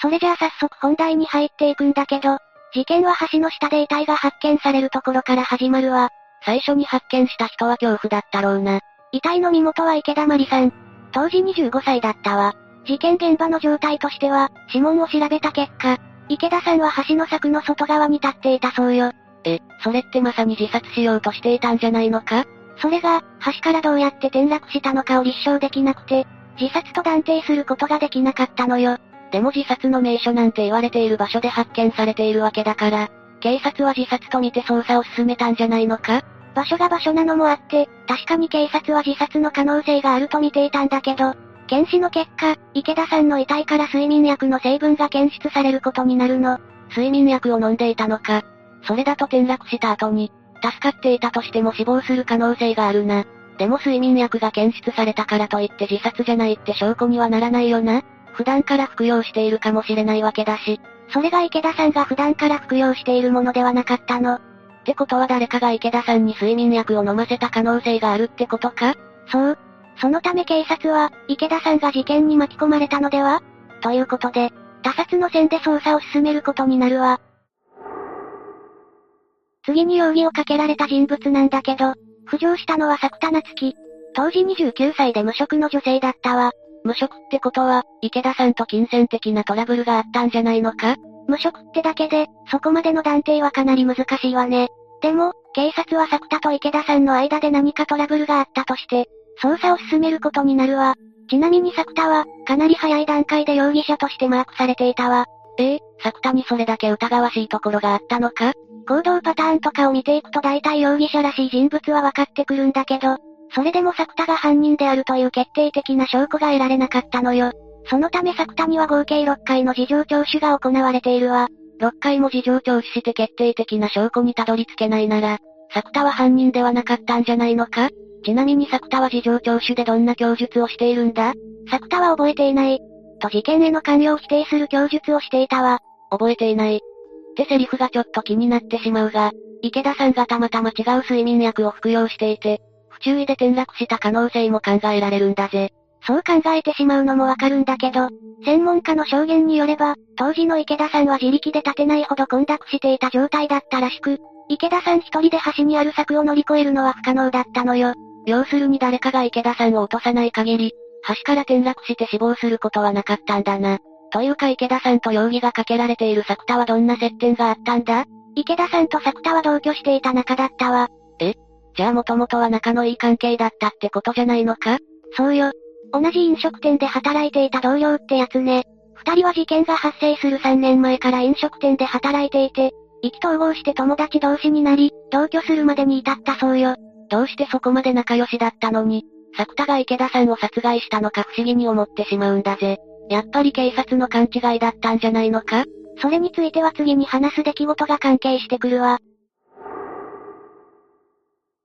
それじゃあ早速本題に入っていくんだけど、事件は橋の下で遺体が発見されるところから始まるわ。最初に発見した人は恐怖だったろうな。遺体の身元は池田まりさん。当時25歳だったわ。事件現場の状態としては、指紋を調べた結果、池田さんは橋の柵の外側に立っていたそうよ。え、それってまさに自殺しようとしていたんじゃないのか？それが、橋からどうやって転落したのかを立証できなくて、自殺と断定することができなかったのよ。でも自殺の名所なんて言われている場所で発見されているわけだから、警察は自殺と見て捜査を進めたんじゃないのか？場所が場所なのもあって、確かに警察は自殺の可能性があると見ていたんだけど、検視の結果、池田さんの遺体から睡眠薬の成分が検出されることになるの。睡眠薬を飲んでいたのか。それだと転落した後に、助かっていたとしても死亡する可能性があるな。でも睡眠薬が検出されたからといって自殺じゃないって証拠にはならないよな。普段から服用しているかもしれないわけだし。それが池田さんが普段から服用しているものではなかったの。ってことは誰かが池田さんに睡眠薬を飲ませた可能性があるってことか？そう。そのため警察は、池田さんが事件に巻き込まれたのでは？ということで、他殺の線で捜査を進めることになるわ。次に容疑をかけられた人物なんだけど、浮上したのは作田夏樹。当時29歳で無職の女性だったわ。無職ってことは、池田さんと金銭的なトラブルがあったんじゃないのか？無職ってだけで、そこまでの断定はかなり難しいわね。でも、警察は作田と池田さんの間で何かトラブルがあったとして、捜査を進めることになるわ。ちなみに作田は、かなり早い段階で容疑者としてマークされていたわ。ええ作田にそれだけ疑わしいところがあったのか？行動パターンとかを見ていくと大体容疑者らしい人物は分かってくるんだけど、それでも作田が犯人であるという決定的な証拠が得られなかったのよ。そのため作田には合計6回の事情聴取が行われているわ。6回も事情聴取して決定的な証拠にたどり着けないなら、作田は犯人ではなかったんじゃないのか？ちなみに作田は事情聴取でどんな供述をしているんだ？作田は覚えていない。と事件への関与を否定する供述をしていたわ。覚えていない。ってセリフがちょっと気になってしまうが、池田さんがたまたま違う睡眠薬を服用していて、不注意で転落した可能性も考えられるんだぜ。そう考えてしまうのもわかるんだけど、専門家の証言によれば、当時の池田さんは自力で立てないほど混濁していた状態だったらしく、池田さん一人で橋にある柵を乗り越えるのは不可能だったのよ。要するに誰かが池田さんを落とさない限り、橋から転落して死亡することはなかったんだな。というか池田さんと容疑がかけられている作田はどんな接点があったんだ？池田さんと作田は同居していた仲だったわ。え？じゃあもともとは仲のいい関係だったってことじゃないのか？そうよ。同じ飲食店で働いていた同僚ってやつね。二人は事件が発生する3年前から飲食店で働いていて、意気投合して友達同士になり、同居するまでに至ったそうよ。どうしてそこまで仲良しだったのに、作田が池田さんを殺害したのか不思議に思ってしまうんだぜ。やっぱり警察の勘違いだったんじゃないのか？それについては次に話す出来事が関係してくるわ。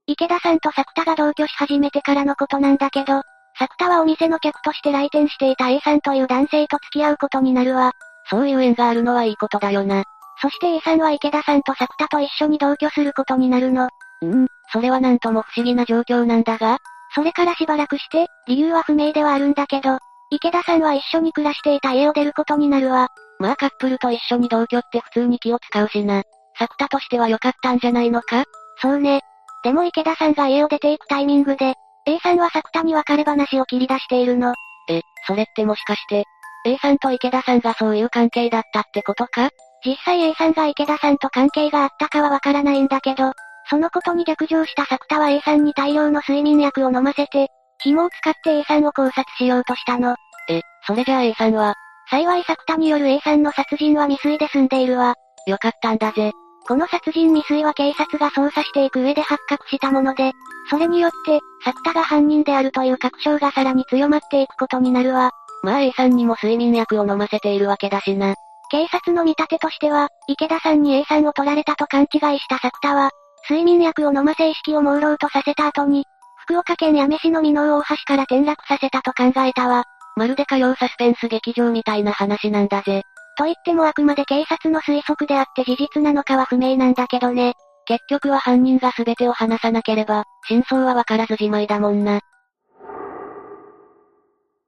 池田さんと作田が同居し始めてからのことなんだけど、作田はお店の客として来店していた A さんという男性と付き合うことになるわ。そういう縁があるのはいいことだよな。そして A さんは池田さんと作田と一緒に同居することになるの。うん、それはなんとも不思議な状況なんだが。それからしばらくして、理由は不明ではあるんだけど、池田さんは一緒に暮らしていた家を出ることになるわ。まあカップルと一緒に同居って普通に気を使うしな。作田としては良かったんじゃないのか？そうね。でも池田さんが家を出ていくタイミングで、A さんは作田に別れ話を切り出しているの。え、それってもしかして、A さんと池田さんがそういう関係だったってことか？実際 A さんが池田さんと関係があったかはわからないんだけど、そのことに逆上した作田は A さんに大量の睡眠薬を飲ませて、紐を使って A さんを考察しようとしたの。え、それじゃあ A さんは、幸い作田による A さんの殺人は未遂で済んでいるわ。よかったんだぜ。この殺人未遂は警察が捜査していく上で発覚したもので、それによって、作田が犯人であるという確証がさらに強まっていくことになるわ。まあ A さんにも睡眠薬を飲ませているわけだしな。警察の見立てとしては、池田さんに A さんを取られたと勘違いした作田は、睡眠薬を飲ませ意識を朦朧とさせた後に、福岡県八女市の美濃大橋から転落させたと考えたわ。まるで火曜サスペンス劇場みたいな話なんだぜ。と言ってもあくまで警察の推測であって事実なのかは不明なんだけどね。結局は犯人が全てを話さなければ、真相はわからずじまいだもんな。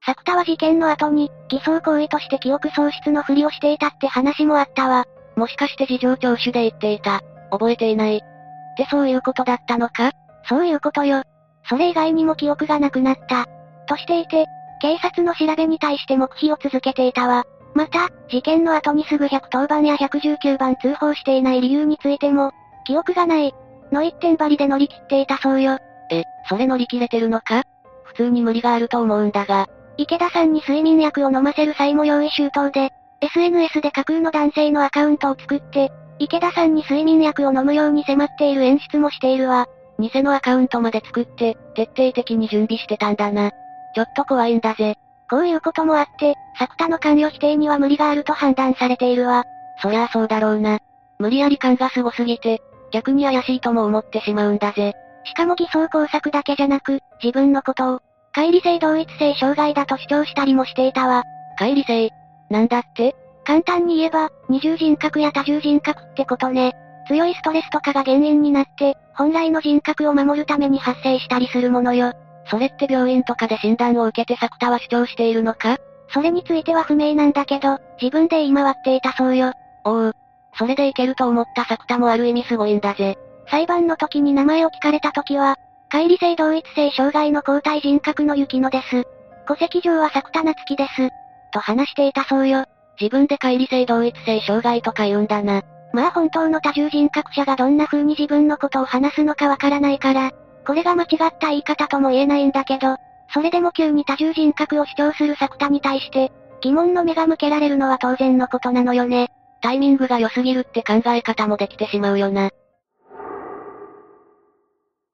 作田は事件の後に、偽装行為として記憶喪失のふりをしていたって話もあったわ。もしかして事情聴取で言っていた。覚えていない。ってそういうことだったのか？そういうことよ。それ以外にも記憶がなくなった。としていて、警察の調べに対して黙秘を続けていたわ。また、事件の後にすぐ110番や119番通報していない理由についても、記憶がない。の一点張りで乗り切っていたそうよ。え、それ乗り切れてるのか？普通に無理があると思うんだが。池田さんに睡眠薬を飲ませる際も用意周到で、SNS で架空の男性のアカウントを作って、池田さんに睡眠薬を飲むように迫っている演出もしているわ。偽のアカウントまで作って、徹底的に準備してたんだな。ちょっと怖いんだぜ。こういうこともあって、作田の関与否定には無理があると判断されているわ。そりゃあそうだろうな。無理やり感がすごすぎて、逆に怪しいとも思ってしまうんだぜ。しかも偽装工作だけじゃなく、自分のことを、乖離性同一性障害だと主張したりもしていたわ。乖離性？なんだって？簡単に言えば、二重人格や多重人格ってことね。強いストレスとかが原因になって、本来の人格を守るために発生したりするものよ。それって病院とかで診断を受けて作田は主張しているのか？それについては不明なんだけど、自分で言い回っていたそうよ。おう。それでいけると思った作田もある意味すごいんだぜ。裁判の時に名前を聞かれた時は、乖離性同一性障害の交代人格の雪乃です。戸籍上は作田夏樹です。と話していたそうよ。自分で乖離性同一性障害とか言うんだな。まあ本当の多重人格者がどんな風に自分のことを話すのかわからないから、これが間違った言い方とも言えないんだけど、それでも急に多重人格を主張する作田に対して、疑問の目が向けられるのは当然のことなのよね。タイミングが良すぎるって考え方もできてしまうよな。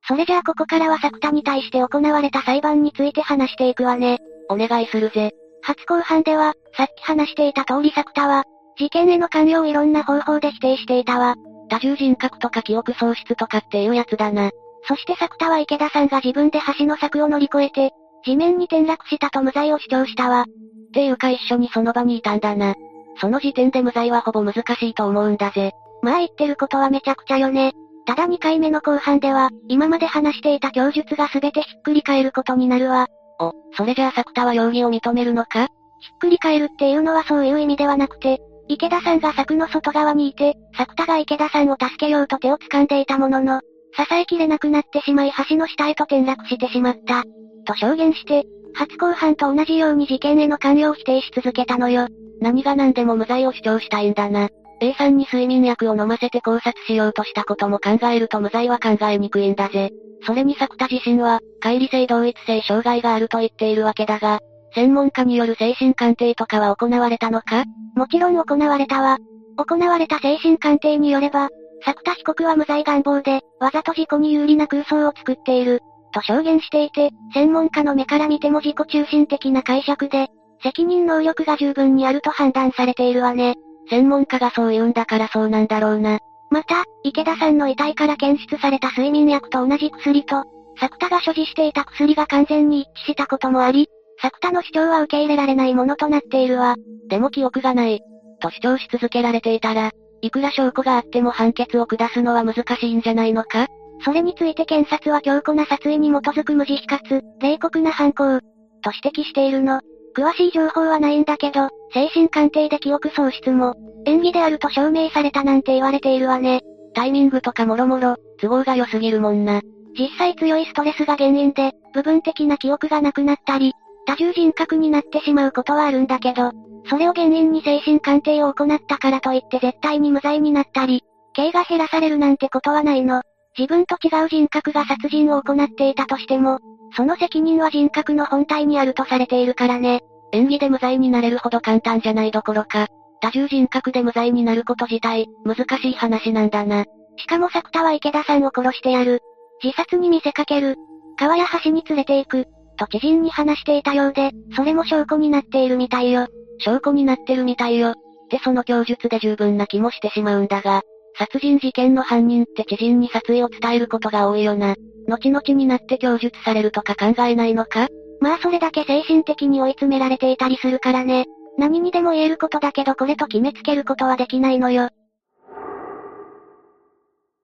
それじゃあここからは作田に対して行われた裁判について話していくわね。お願いするぜ。初公判では、さっき話していた通り作田は、事件への関与をいろんな方法で否定していたわ。多重人格とか記憶喪失とかっていうやつだな。そして作田は池田さんが自分で橋の柵を乗り越えて、地面に転落したと無罪を主張したわ。っていうか一緒にその場にいたんだな。その時点で無罪はほぼ難しいと思うんだぜ。まあ言ってることはめちゃくちゃよね。ただ2回目の後半では、今まで話していた供述が全てひっくり返ることになるわ。お、それじゃあ作田は容疑を認めるのか？ひっくり返るっていうのはそういう意味ではなくて、池田さんが柵の外側にいて、作田が池田さんを助けようと手を掴んでいたものの、支えきれなくなってしまい橋の下へと転落してしまった。と証言して、初公判と同じように事件への関与を否定し続けたのよ。何が何でも無罪を主張したいんだな。A さんに睡眠薬を飲ませて考察しようとしたことも考えると無罪は考えにくいんだぜ。それに作田自身は、乖離性同一性障害があると言っているわけだが、専門家による精神鑑定とかは行われたのか？もちろん行われたわ。行われた精神鑑定によれば、作田被告は無罪願望で、わざと事故に有利な空想を作っている、と証言していて、専門家の目から見ても自己中心的な解釈で、責任能力が十分にあると判断されているわね。専門家がそう言うんだからそうなんだろうな。また、池田さんの遺体から検出された睡眠薬と同じ薬と、作田が所持していた薬が完全に一致したこともあり、作田の主張は受け入れられないものとなっているわ。でも記憶がない。と主張し続けられていたら、いくら証拠があっても判決を下すのは難しいんじゃないのか？それについて検察は強固な殺意に基づく無慈悲かつ、冷酷な犯行、と指摘しているの。詳しい情報はないんだけど、精神鑑定で記憶喪失も、演技であると証明されたなんて言われているわね。タイミングとかもろもろ、都合が良すぎるもんな。実際強いストレスが原因で、部分的な記憶がなくなったり、多重人格になってしまうことはあるんだけど、それを原因に精神鑑定を行ったからといって絶対に無罪になったり、刑が減らされるなんてことはないの。自分と違う人格が殺人を行っていたとしても、その責任は人格の本体にあるとされているからね。演技で無罪になれるほど簡単じゃないどころか、多重人格で無罪になること自体、難しい話なんだな。しかも作田は池田さんを殺してやる。自殺に見せかける。川や橋に連れて行く。と知人に話していたようで、それも証拠になっているみたいよ。証拠になってるみたいよ。ってその供述で十分な気もしてしまうんだが、殺人事件の犯人って知人に殺意を伝えることが多いよな。後々になって供述されるとか考えないのか？まあそれだけ精神的に追い詰められていたりするからね。何にでも言えることだけどこれと決めつけることはできないのよ。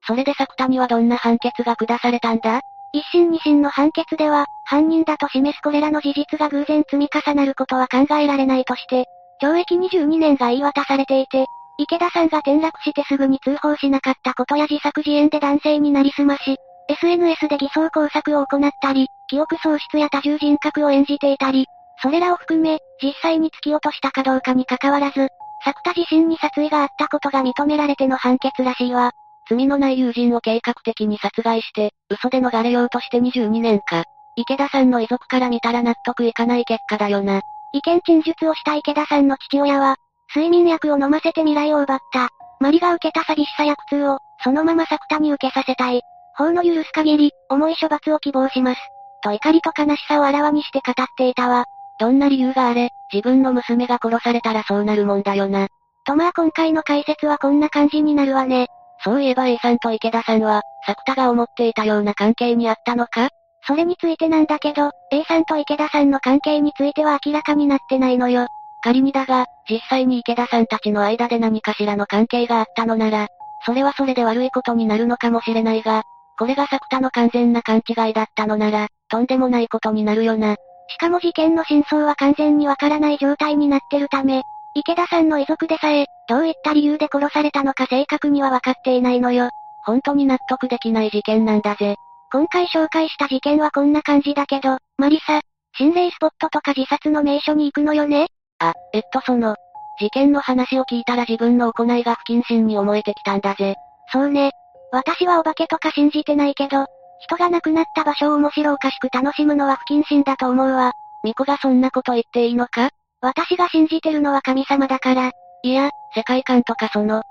それで作田にはどんな判決が下されたんだ？一審二審の判決では、犯人だと示すこれらの事実が偶然積み重なることは考えられないとして、懲役22年が言い渡されていて、池田さんが転落してすぐに通報しなかったことや自作自演で男性になりすまし、SNS で偽装工作を行ったり、記憶喪失や多重人格を演じていたり、それらを含め、実際に突き落としたかどうかに関わらず、作田自身に殺意があったことが認められての判決らしいわ。罪のない友人を計画的に殺害して、嘘で逃れようとして22年か。池田さんの遺族から見たら納得いかない結果だよな。意見陳述をした池田さんの父親は、睡眠薬を飲ませて未来を奪った。マリが受けた寂しさや苦痛を、そのまま作田に受けさせたい。法の許す限り、重い処罰を希望します。と怒りと悲しさをあらわにして語っていたわ。どんな理由があれ、自分の娘が殺されたらそうなるもんだよな。とまあ今回の解説はこんな感じになるわね。そういえば A さんと池田さんは、作田が思っていたような関係にあったのか？それについてなんだけど、A さんと池田さんの関係については明らかになってないのよ。仮にだが、実際に池田さんたちの間で何かしらの関係があったのなら、それはそれで悪いことになるのかもしれないが、これが作田の完全な勘違いだったのなら、とんでもないことになるよな。しかも事件の真相は完全にわからない状態になってるため、池田さんの遺族でさえ、どういった理由で殺されたのか正確には分かっていないのよ。本当に納得できない事件なんだぜ。今回紹介した事件はこんな感じだけど、マリサ、心霊スポットとか自殺の名所に行くのよね？あ、えっとその、事件の話を聞いたら自分の行いが不謹慎に思えてきたんだぜ。そうね。私はお化けとか信じてないけど、人が亡くなった場所を面白おかしく楽しむのは不謹慎だと思うわ。巫女がそんなこと言っていいのか？私が信じてるのは神様だから。いや、世界観とかその、突っ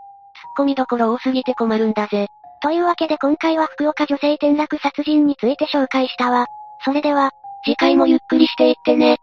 込みどころ多すぎて困るんだぜ。というわけで今回は福岡女性転落殺人について紹介したわ。それでは、次回もゆっくりしていってね。